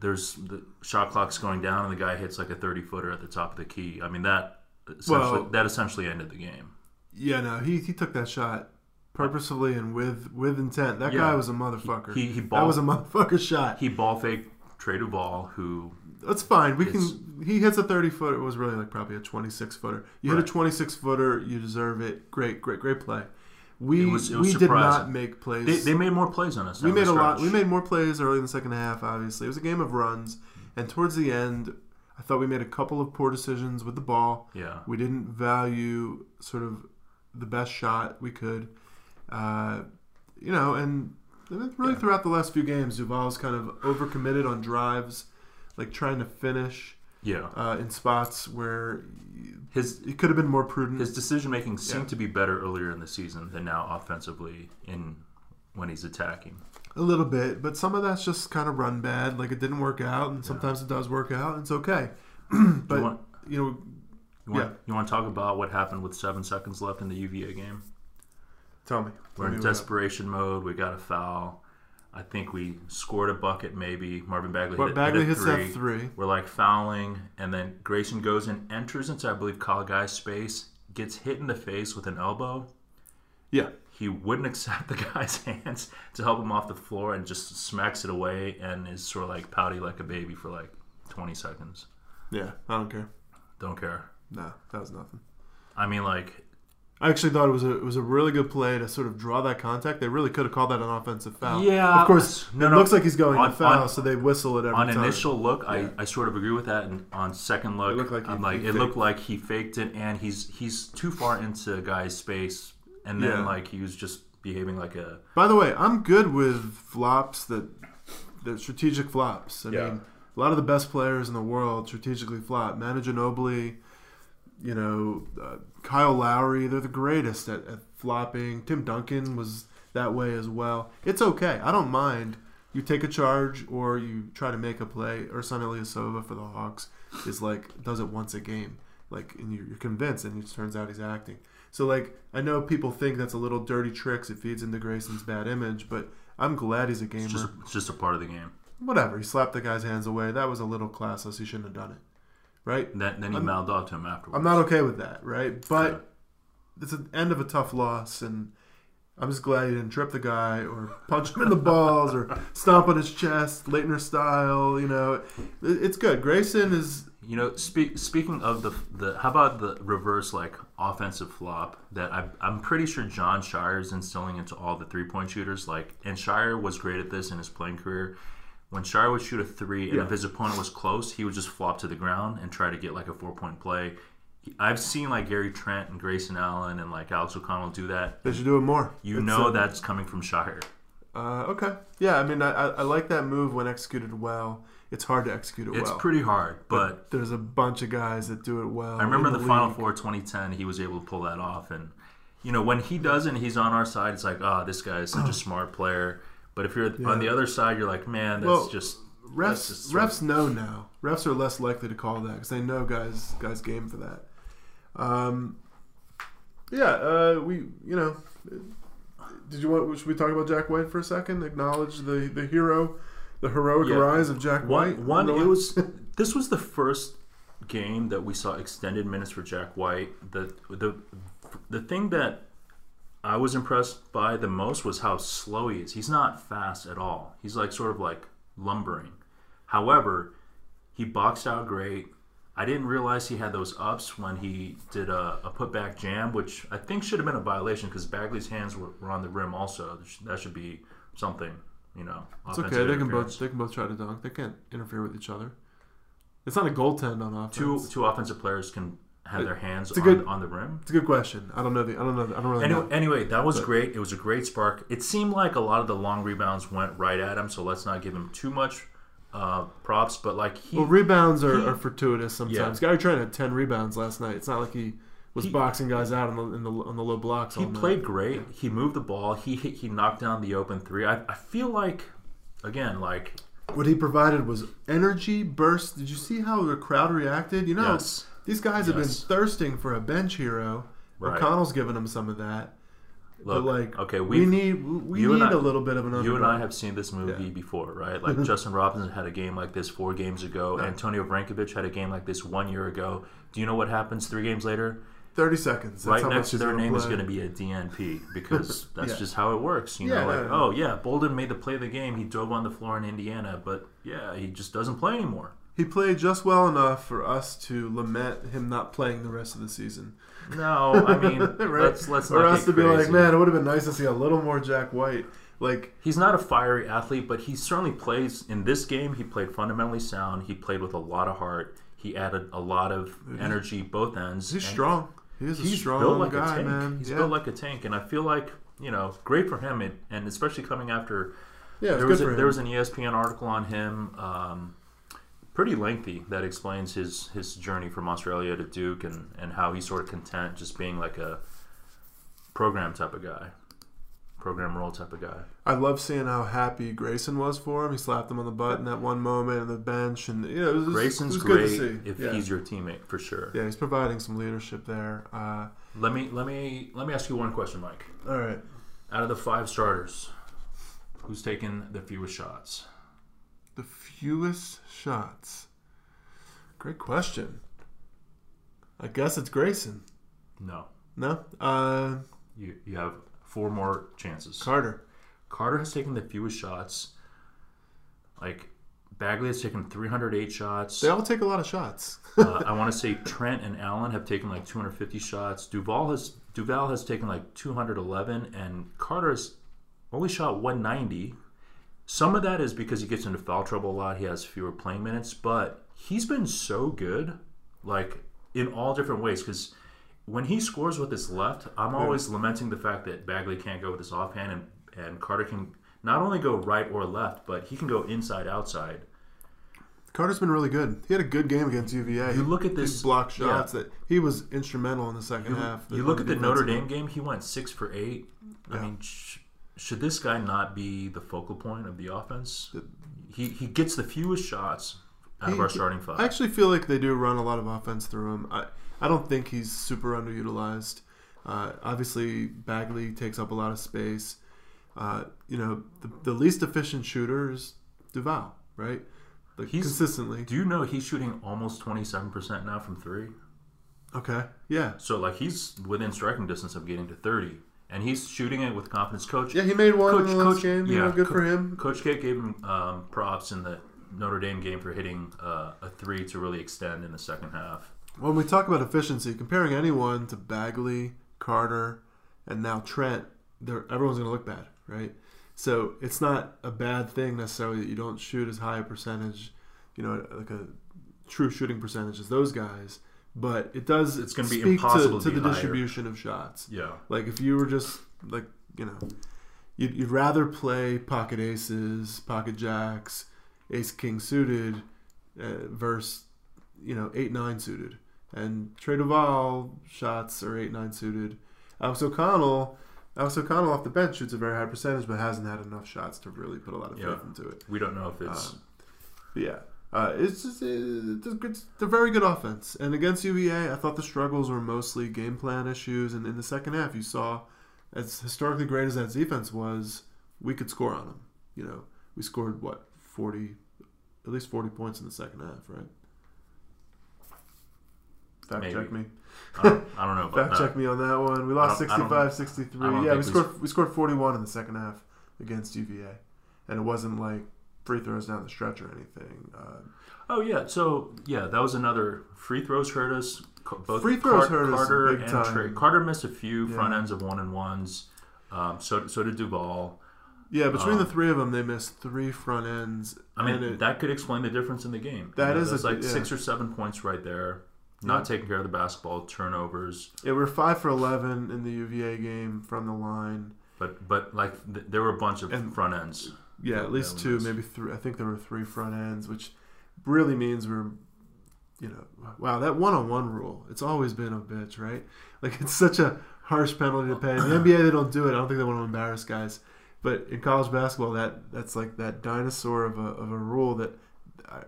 there's the shot clock's going down, and the guy hits like a thirty footer at the top of the key. I mean that essentially Well- that essentially ended the game. Yeah, no, he, he took that shot purposefully and with with intent. That Yeah. guy was a motherfucker. He he that ball was a <laughs> motherfucker shot. he ball faked Trey Duval, who That's fine. We It's- can. He hits a thirty footer. It was really like probably a twenty six footer. You hit a twenty six footer. You deserve it. Great, great, great play. We It was- it was we did not make plays. they, they made more plays on us. we made a lot. We made more plays early in the second half. Obviously, it was a game of runs, and towards the end, I thought we made a couple of poor decisions with the ball. yeah. We didn't value sort of the best shot we could. Uh, you know, and really Yeah. throughout the last few games, Duval's kind of overcommitted on drives, like trying to finish Yeah. uh, in spots where His he could have been more prudent. his decision making seemed Yeah. to be better earlier in the season than now offensively in when he's attacking. a little bit, but some of that's just kind of run bad. Like it didn't work out, and sometimes it does work out, and it's okay. <clears throat> but you want, you know, you want, Yeah. you want to talk about what happened with seven seconds left in the UVA game? tell me. We're Tell in me what- desperation mode. We got a foul. I think we scored a bucket. Maybe Marvin Bagley. But hit, Bagley hit a hits three. that three. We're like fouling, and then Grayson goes and enters into, I believe, Kyle Guy's space, gets hit in the face with an elbow. Yeah, He wouldn't <laughs> accept the guy's <laughs> hands to help him off the floor and just smacks it away and is sort of like pouty like a baby for like 20 seconds. yeah. I don't care. Don't care. No, that was nothing. I mean, like, I actually thought it was a it was a really good play to sort of draw that contact. They really could have called that an offensive foul. Yeah, of course. no, it no. looks like he's going On- to foul, on- so they whistle it every on time. initial look, Yeah. I, I sort of agree with that. And on second look, It looked like he- I'm like, he it looked like he faked it, and he's he's too far into a guy's space, and then Yeah. like he was just behaving like a By the way, I'm good with flops that that strategic flops. I Yeah. mean, a lot of the best players in the world strategically flop. Manu Ginobili, you know, uh, Kyle Lowry, they're the greatest at, at flopping. Tim Duncan was that way as well. It's okay. I don't mind. You take a charge or you try to make a play. Or Son Ilyasova for the Hawks is like does it once a game, like and you're, you're convinced, and it turns out he's acting. So like I know people think that's a little dirty tricks. It feeds into Grayson's bad image, but I'm glad he's a gamer. it's just it's just a part of the game. Whatever. He slapped the guy's hands away. That was a little classless. He shouldn't have done it. Right? Then then he I'm- mouthed off to him afterwards. I'm not okay with that, right? But it's the end of a tough loss, and I'm just glad he didn't trip the guy or punch him in the balls or stomp on his chest, Laettner style. You know, It- it's good. Grayson is You know, speak, speaking of the the, how about the reverse like offensive flop that I, I'm pretty sure Jon Scheyer is instilling into all the three point shooters. Like, and Scheyer was great at this in his playing career. When Scheyer would shoot a three, and Yeah. if his opponent was close, he would just flop to the ground and try to get like a four point play. I've seen like Gary Trent and Grayson Allen and like Alex O'Connell do that. they should do it more. You It's, know uh, that's coming from Scheyer. Uh, okay. Yeah, I mean, I, I like that move when executed well. It's hard to execute it It's well. It's pretty hard, but there's a bunch of guys that do it well. I remember in the, Final. Four 2010, he was able to pull that off. And, you know, when he does it and he's on our side, it's like, oh, this guy is such a smart player. But if you're Yeah. on the other side, you're like, man, that's Well, just. Refs, just refs know now. Refs are less likely to call that because they know guys guys game for that. Um, yeah, uh, we you know, did you want? Should we talk about Jack White for a second? Acknowledge the the hero, the heroic Yeah. rise of Jack White. One, one Really? it was. <laughs> this was the first game that we saw extended minutes for Jack White. The the the thing that I was impressed by the most was how slow he is. He's not fast at all. He's like sort of like lumbering. However, he boxed out great. I didn't realize he had those ups when he did a, a putback jam, which I think should have been a violation because Bagley's hands were, were on the rim. Also, that should be something, you know. It's offensive okay. They can both they can both try to dunk. They can't interfere with each other. It's not a goaltend on offense. two two offensive players can have their hands on, good- on the rim. It's a good question. I don't know the. I don't know. The, I don't really Anyway, know. anyway, that was But- great. It was a great spark. It seemed like a lot of the long rebounds went right at him, so let's not give him too much uh, props. but like he Well, rebounds are, he- are fortuitous sometimes. Gary Trent had ten rebounds last night. It's not like he was He- boxing guys out in the, in the on the low blocks. he all night. played great. He moved the ball. He hit, he knocked down the open three. I, I feel like again like What he provided was energy burst. Did you see how the crowd reacted? You know, Yes. These guys have Yes. been thirsting for a bench hero. Right. O'Connell's giving them some of that. look but like, okay we need we need I- a little bit of an underdog. You and I have seen this movie Yeah. before, right? Like <laughs> Justin Robinson had a game like this four games ago. Antonio Vrankovic had a game like this one year ago. Do you know what happens three games later? thirty seconds. That's right how next much to their name is going to be a DNP because <laughs> that's Yeah. just how it works. You Yeah, know, no, like no. oh yeah, Bolden made the play of the game. He dove on the floor in Indiana, but yeah, he just doesn't play anymore. He played just well enough for us to lament him not playing the rest of the season. No, I <laughs> mean right? let's let's or us to be like, man, it would have been nice to see a little more Jack White. Like, He's not a fiery athlete, but he certainly plays in this game. He played fundamentally sound. He played with a lot of heart. He added a lot of energy both ends. he's strong. He is a He's strong built like guy, a tank. man. He's yeah. built like a tank, and I feel like you know, great for him, and, and especially coming after yeah, there was a, there was an ESPN article on him, um, pretty lengthy, that explains his his journey from Australia to Duke and and how he's sort of content just being like a program type of guy, program role type of guy. I love seeing how happy Grayson was for him. He slapped him on the butt in that one moment on the bench, and you know, it was, Grayson's it was great good to see. if yeah. he's your teammate for sure. yeah, he's providing some leadership there. Uh, Let me let me let me ask you one question, Mike. all right, Out of the five starters, who's taken the fewest shots? The fewest shots. Great question. I guess it's Grayson. No, No, uh, you you have four more chances. Carter. Carter has taken the fewest shots. Like Bagley has taken 308 shots. They all take a lot of shots. uh, <laughs> I want to say Trent and Allen have taken like 250 shots. Duval has Duval has taken like 211, and Carter has only shot 190. Some of that is because he gets into foul trouble a lot. He has fewer playing minutes, but he's been so good, like in all different ways. Because when he scores with his left, I'm always lamenting the fact that Bagley can't go with his offhand, and and Carter can not only go right or left, but he can go inside outside. Carter's been really good. He had a good game against UVA. You look at He this- block yeah. shots that he was instrumental in the second half. You look at the Notre Dame game; he went six for eight. I mean, sh- should this guy not be the focal point of the offense? He he gets the fewest shots out of our starting five. I actually feel like they do run a lot of offense through him. I, I don't think he's super underutilized. Uh, obviously, Bagley takes up a lot of space. Uh, you know, the, the least efficient shooter is Duval, right? Like He's- consistently. Do you know he's shooting almost twenty seven percent now from three? Okay, yeah, So like he's within striking distance of getting to thirty, and he's shooting it with confidence. Coach, yeah. He made one Coach- in the last Coach- game. You yeah, know, good Co- for him. Coach K gave him um, props in the Notre Dame game for hitting uh, a three to really extend in the second half. When we talk about efficiency, comparing anyone to Bagley, Carter, and now Trent, everyone's going to look bad, right? So it's not a bad thing necessarily that you don't shoot as high a percentage, you know, like a true shooting percentage as those guys. But it does It's gonna be speak impossible to, to to be the higher. distribution of shots. Yeah. Like if you were just like you know, you'd, you'd rather play pocket aces, pocket jacks, ace king suited, uh, versus you know eight nine suited. And Trey Duval shots are eight nine suited. Alex O'Connell, Alex O'Connell off the bench shoots a very high percentage, but hasn't had enough shots to really put a lot of faith into it. We don't know if it's Um, yeah, uh, it's just it's a it's a very good offense. And against UVA, I thought the struggles were mostly game plan issues. And in the second half, you saw, as historically great as that defense was, we could score on them. You know, we scored what forty, at least forty points in the second half, right? Fact Maybe. check me. I don't, I don't know <laughs> about Fact check me on that one. We lost I don't- I don't- 65 I 63. Yeah, we we scored we scored 41 in the second half against UVA. And it wasn't like free throws down the stretch or anything. Uh, Oh yeah, so yeah, that was another free throws hurt us. Both Free throws Car- hurt us Carter big and time. Trey. Carter missed a few Yeah. front ends of one and ones. Um, so so did Duval. Yeah, between Um, the three of them, they missed three front ends. I mean, it- that could explain the difference in the game. That you know, is a- like yeah. six or seven points right there. Not Yeah. taking care of the basketball, turnovers, yeah, we're five for eleven in the UVA game from the line. but but like th- there were a bunch of And- front ends. Yeah, at least two, maybe three. I think there were three front ends, which really means we're, you know, wow, that one-on-one rule. It's always been a bitch, right? Like it's such a harsh penalty to pay. In the <laughs> NBA, they don't do it. I don't think they want to embarrass guys. But in college basketball, that that's like that dinosaur of a, of a rule that uh,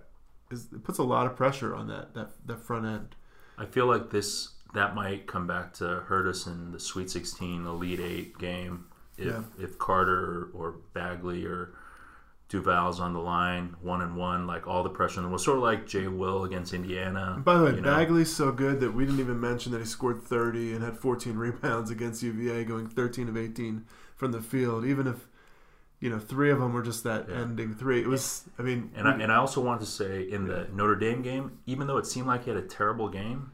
is, it puts a lot of pressure on that that that front end. I feel like this that might come back to hurt us in the Sweet 16, Elite Eight game if Yeah. if Carter or Bagley or Duval's on the line, one and one, like all the pressure. And it was sort of like Jay Will against Indiana. And by the way, you know? Bagley's so good that we didn't even mention that he scored 30 and had 14 rebounds against UVA, going 13 of 18 from the field. Even if you know three of them were just that Yeah. ending three, it was. I mean, And I, and I also wanted to say in the Notre Dame game, even though it seemed like he had a terrible game,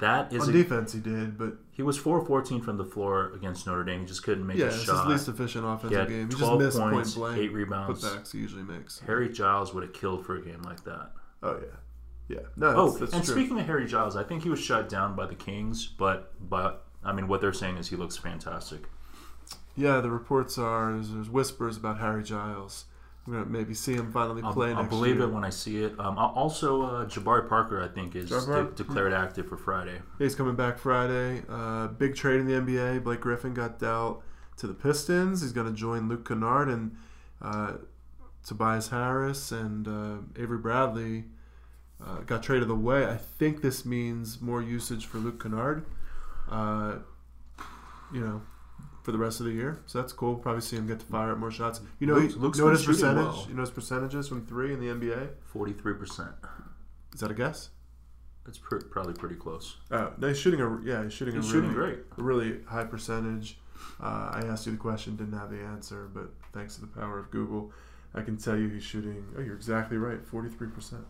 that is on a, defense he did, but he was 4 of 14 from the floor against Notre Dame. He just couldn't make yeah, a it's his least efficient offensive had game. He just 12 missed points, point blank 8 rebounds. putbacks he usually makes. Harry Giles would have killed for a game like that. Oh yeah, yeah. No, Oh, that's, that's and true. speaking of Harry Giles, I think he was shut down by the Kings, but but I mean, what they're saying is he looks fantastic. yeah, the reports are there's, there's whispers about Harry Giles. Maybe see him finally I'll, play I'll believe year. it when I see it. Um, also, uh, Jabari Parker, I think, is de- declared active for Friday. He's coming back Friday. Uh, big trade in the NBA. Blake Griffin got dealt to the Pistons. He's going to join Luke Kennard and uh, Tobias Harris and uh, Avery Bradley uh, got traded away. I think this means more usage for Luke Kennard. Uh, you know, for the rest of the year. So that's cool. Probably see him get to fire at more shots. You know, Luke's- he, Luke's you know his percentage. well. You know his percentages from three in the NBA. Forty-three percent. Is that a guess? That's pr- probably pretty close. Oh, no, he's shooting a yeah. He's shooting He's a shooting really, great. really high percentage. Uh, I asked you the question, didn't have the answer, but thanks to the power of Google, I can tell you he's shooting. Oh, you're exactly right, forty-three percent.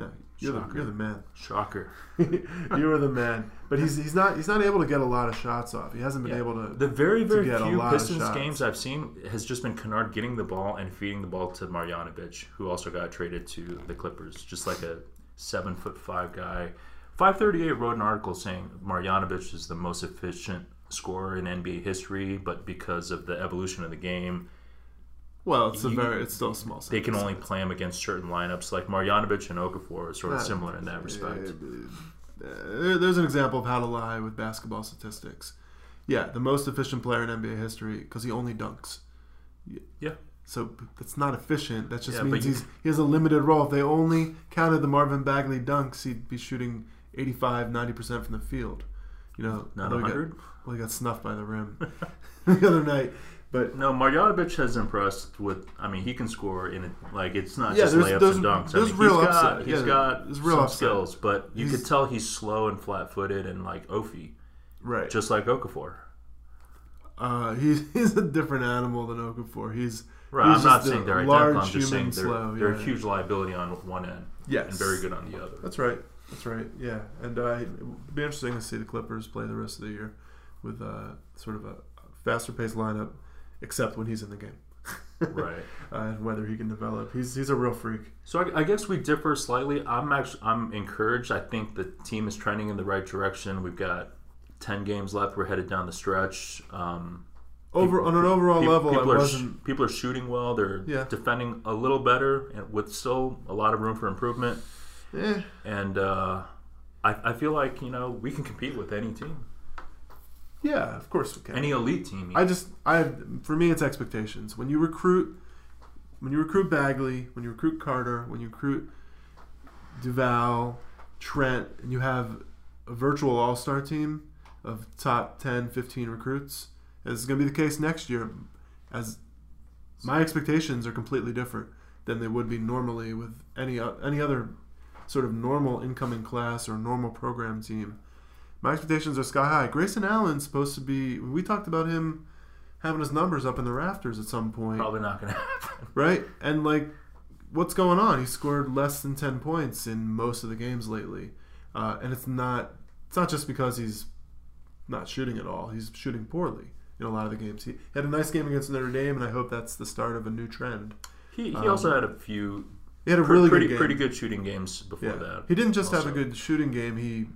Yeah, you're the, you're the man. Shocker. <laughs> you are the man. But he's he's not he's not able to get a lot of shots off. He hasn't been Yeah. able to. The very, very get a few lot of Pistons games I've seen has just been Kennard getting the ball and feeding the ball to Marjanovic, who also got traded to the Clippers. Just like a seven foot five guy. 538 wrote an article saying Marjanovic is the most efficient scorer in NBA history, but because of the evolution of the game, well, it's a very it's still a small. they can only play him against certain lineups. Like Marjanovic and Okafor are sort of Uh, similar in that respect. Uh, there's an example of how to lie with basketball statistics. Yeah, the most efficient player in NBA history because he only dunks. Yeah. So that's not efficient. That just Yeah, means he's he has a limited role. If they only counted the Marvin Bagley dunks, he'd be shooting 85, 90 percent from the field. You know, Not although 100? well, he got snuffed by the rim <laughs> the other night. But No, Marjanovic has impressed with. I mean, he can score in it. Like it's not Yeah, just layups there's- and dunks. there's I mean, real he's got. He's Yeah, got there's real some upside. skills, but you He's- could tell he's slow and flat-footed and like Ofi, right, just like Okafor. uh, <laughs> he's he's a different animal than Okafor. He's Right. He's I'm not saying they're identical. I'm just saying they're, slow, they're yeah. a huge liability on one end yes, and very good on the other. That's right. That's right. Yeah, and uh, it'd be interesting to see the Clippers play the rest of the year with uh, sort of a faster paced lineup, except when he's in the game, right. <laughs> uh, and whether he can develop. He's he's a real freak. So I, I guess we differ slightly. I'm actually I'm encouraged. I think the team is trending in the right direction. We've got ten games left. We're headed down the stretch. Um, Over on an overall Pe- level, people are people are shooting well. They're Yeah. defending a little better, and with still a lot of room for improvement. Eh, And uh, I, I feel like you know we can compete with any team, yeah, of course we can. any elite team. I just I for me it's expectations. When you recruit when you recruit Bagley, when you recruit Carter, when you recruit Duval, Trent, and you have a virtual all-star team of top 10, 15 recruits, as is going to be the case next year as my expectations are completely different than they would be normally with any any other sort of normal incoming class or normal program team. My expectations are sky high. Grayson Allen's supposed to be. We talked about him having his numbers up in the rafters at some point, Probably not going <laughs> to happen. right? And like, what's going on? He scored less than ten points in most of the games lately, uh, and it's not. It's not just because he's not shooting at all. He's shooting poorly in a lot of the games. He had a nice game against Notre Dame, and I hope that's the start of a new trend. He, he Um, also had a few He had a really pretty good pretty good shooting games before Yeah. that. He didn't just have a good shooting game. He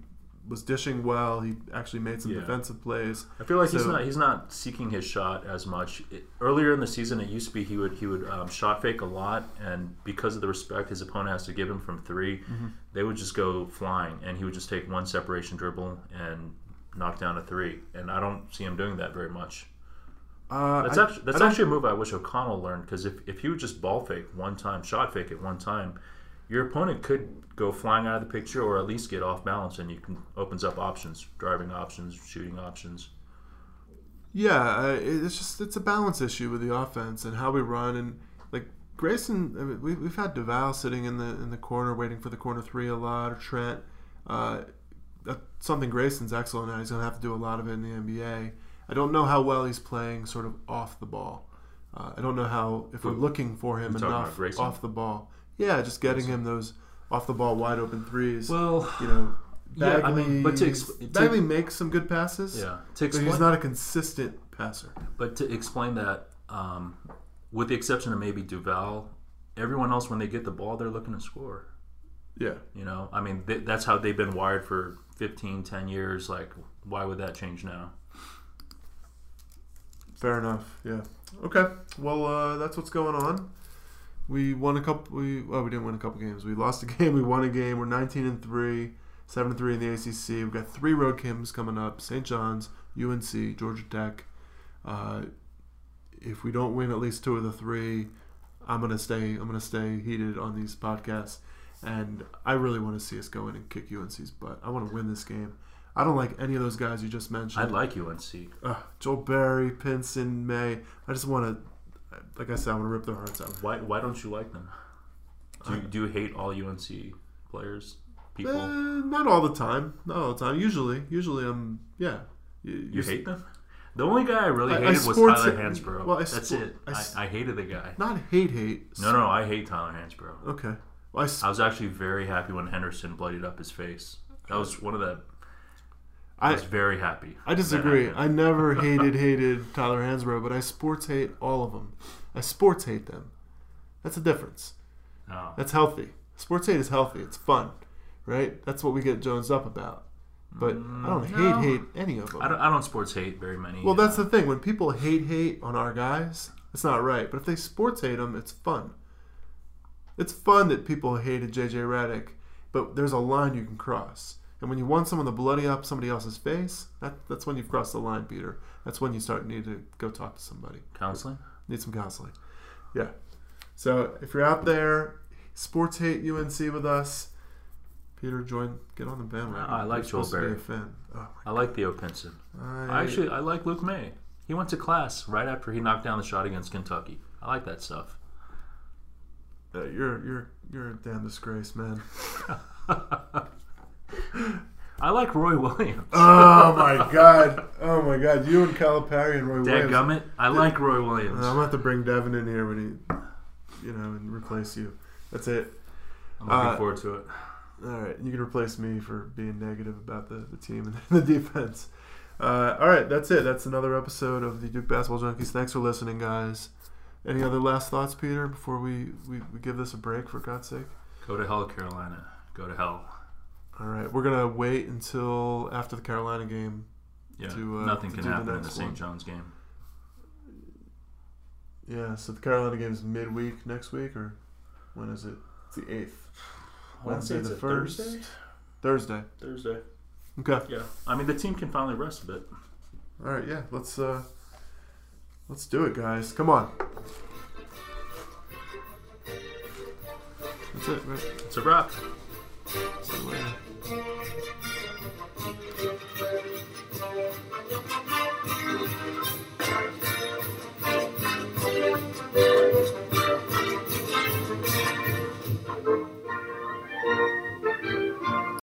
was dishing well. He actually made some Yeah. defensive plays. I feel like he's not he's not seeking his shot as much. It, earlier in the season, it used to be he would he would um, shot fake a lot, and because of the respect his opponent has to give him from 3 Mm-hmm. they would just go flying, and he would just take one separation dribble and knock down a three. And I don't see him doing that very much. Uh, That's I- actually that's actually a move I wish O'Connell learned because if, if he would just ball fake one time, shot fake it one time, your opponent could go flying out of the picture or at least get off balance, and you can opens up options, driving options, shooting options. Yeah, uh, it's just it's a balance issue with the offense and how we run and like Grayson. I mean, we, we've had Duval sitting in the in the corner waiting for the corner three a lot or Trent. Uh, that's something Grayson's excellent at. He's gonna have to do a lot of it in the NBA. I don't know how well he's playing sort of off the ball. Uh, I don't know how if we're looking for him enough off the ball. Yeah, just getting him those off the ball wide open threes. Well, you know, <sighs> Yeah, Bagley, I mean, but to exp- to- makes some good passes. yeah. To explain, he's not a consistent passer. but to explain that, um, with the exception of maybe Duval, everyone else when they get the ball, they're looking to score. Yeah. You know, I mean, th- that's how they've been wired for 15, 10 years. Like, why would that change now? Fair enough. Yeah. Okay. Well, uh, that's what's going on. We won a couple. We well, we didn't win a couple games. We lost a <laughs> game. We won a game. We're 19 and three, seven and three in the ACC. We've got three road games coming up: St. John's, UNC, Georgia Tech. Uh, if we don't win at least two of the three, I'm gonna stay. I'm gonna stay heated on these podcasts, and I really want to see us go in and kick UNC's butt. I want to win this game. I don't like any of those guys you just mentioned. I'd like UNC. uh, Joel Berry, Pinson, Maye. I just want to, like I said, I want to rip their hearts out. Why, why don't you like them? Do you, do you hate all UNC players, people? Eh, not all the time. Not all the time. Usually, usually I'm yeah. You, You hate them? The only guy I really I- I hated was sports- Tyler Hansbrough. well, I That's sport- it. I I, s- I hated the guy. not hate hate. No, no, I hate Tyler Hansbrough. Okay. Well, I, s- I was actually very happy when Henderson bloodied up his face. That was one of the. I, I was very happy. I disagree. I never <laughs> hated hated Tyler Hansbrough, but I sports hate all of them. I sports hate them. That's a difference. No. That's healthy. Sports hate is healthy. It's fun, right? That's what we get Jones up about. But I don't mm, hate no. hate any of them. I don't, I don't sports hate very many. Well, that's the thing. When people hate hate on our guys, it's not right. But if they sports hate them, it's fun. It's fun that people hated JJ Redick, but there's a line you can cross. And when you want someone to bloody up somebody else's face, that, that's when you've crossed the line, Peter. That's when you start need to go talk to somebody. counseling. Need some counseling. Yeah. So if you're out there, sports hate UNC with us, Peter, join. Get on the bandwagon. I like Joel to be Berry. Oh, I like Theo Pinson. I, I actually I like Luke Maye. He went to class right after he knocked down the shot against Kentucky. I like that stuff. Uh, you're you're you're a damn disgrace, man. <laughs> I like Roy Williams. <laughs> Oh my god! Oh my god! You and Calipari and Roy Williams. Dadgummit. I like Roy Williams. I'm gonna have to bring Devin in here when he, you know, and replace you. That's it. I'm looking uh, forward to it. All right, you can replace me for being negative about the, the team and <laughs> the defense. Uh, all right, that's it. That's another episode of the Duke Basketball Junkies. Thanks for listening, guys. Any other last thoughts, Peter, before we, we, we give this a break, for God's sake? Go to hell, Carolina. Go to hell. All right, we're gonna wait until after the Carolina game. Yeah, To, uh, nothing to can do the happen in the St. one. John's game. Yeah, so the Carolina game is midweek next week, or when is it? It's the eighth. Wednesday the first. Thursday. Thursday. Thursday. Okay. Yeah, I mean the team can finally rest a bit. All right. Yeah. Let's uh, let's do it, guys. Come on. That's it. Right? It's a wrap. See you later. Thank you.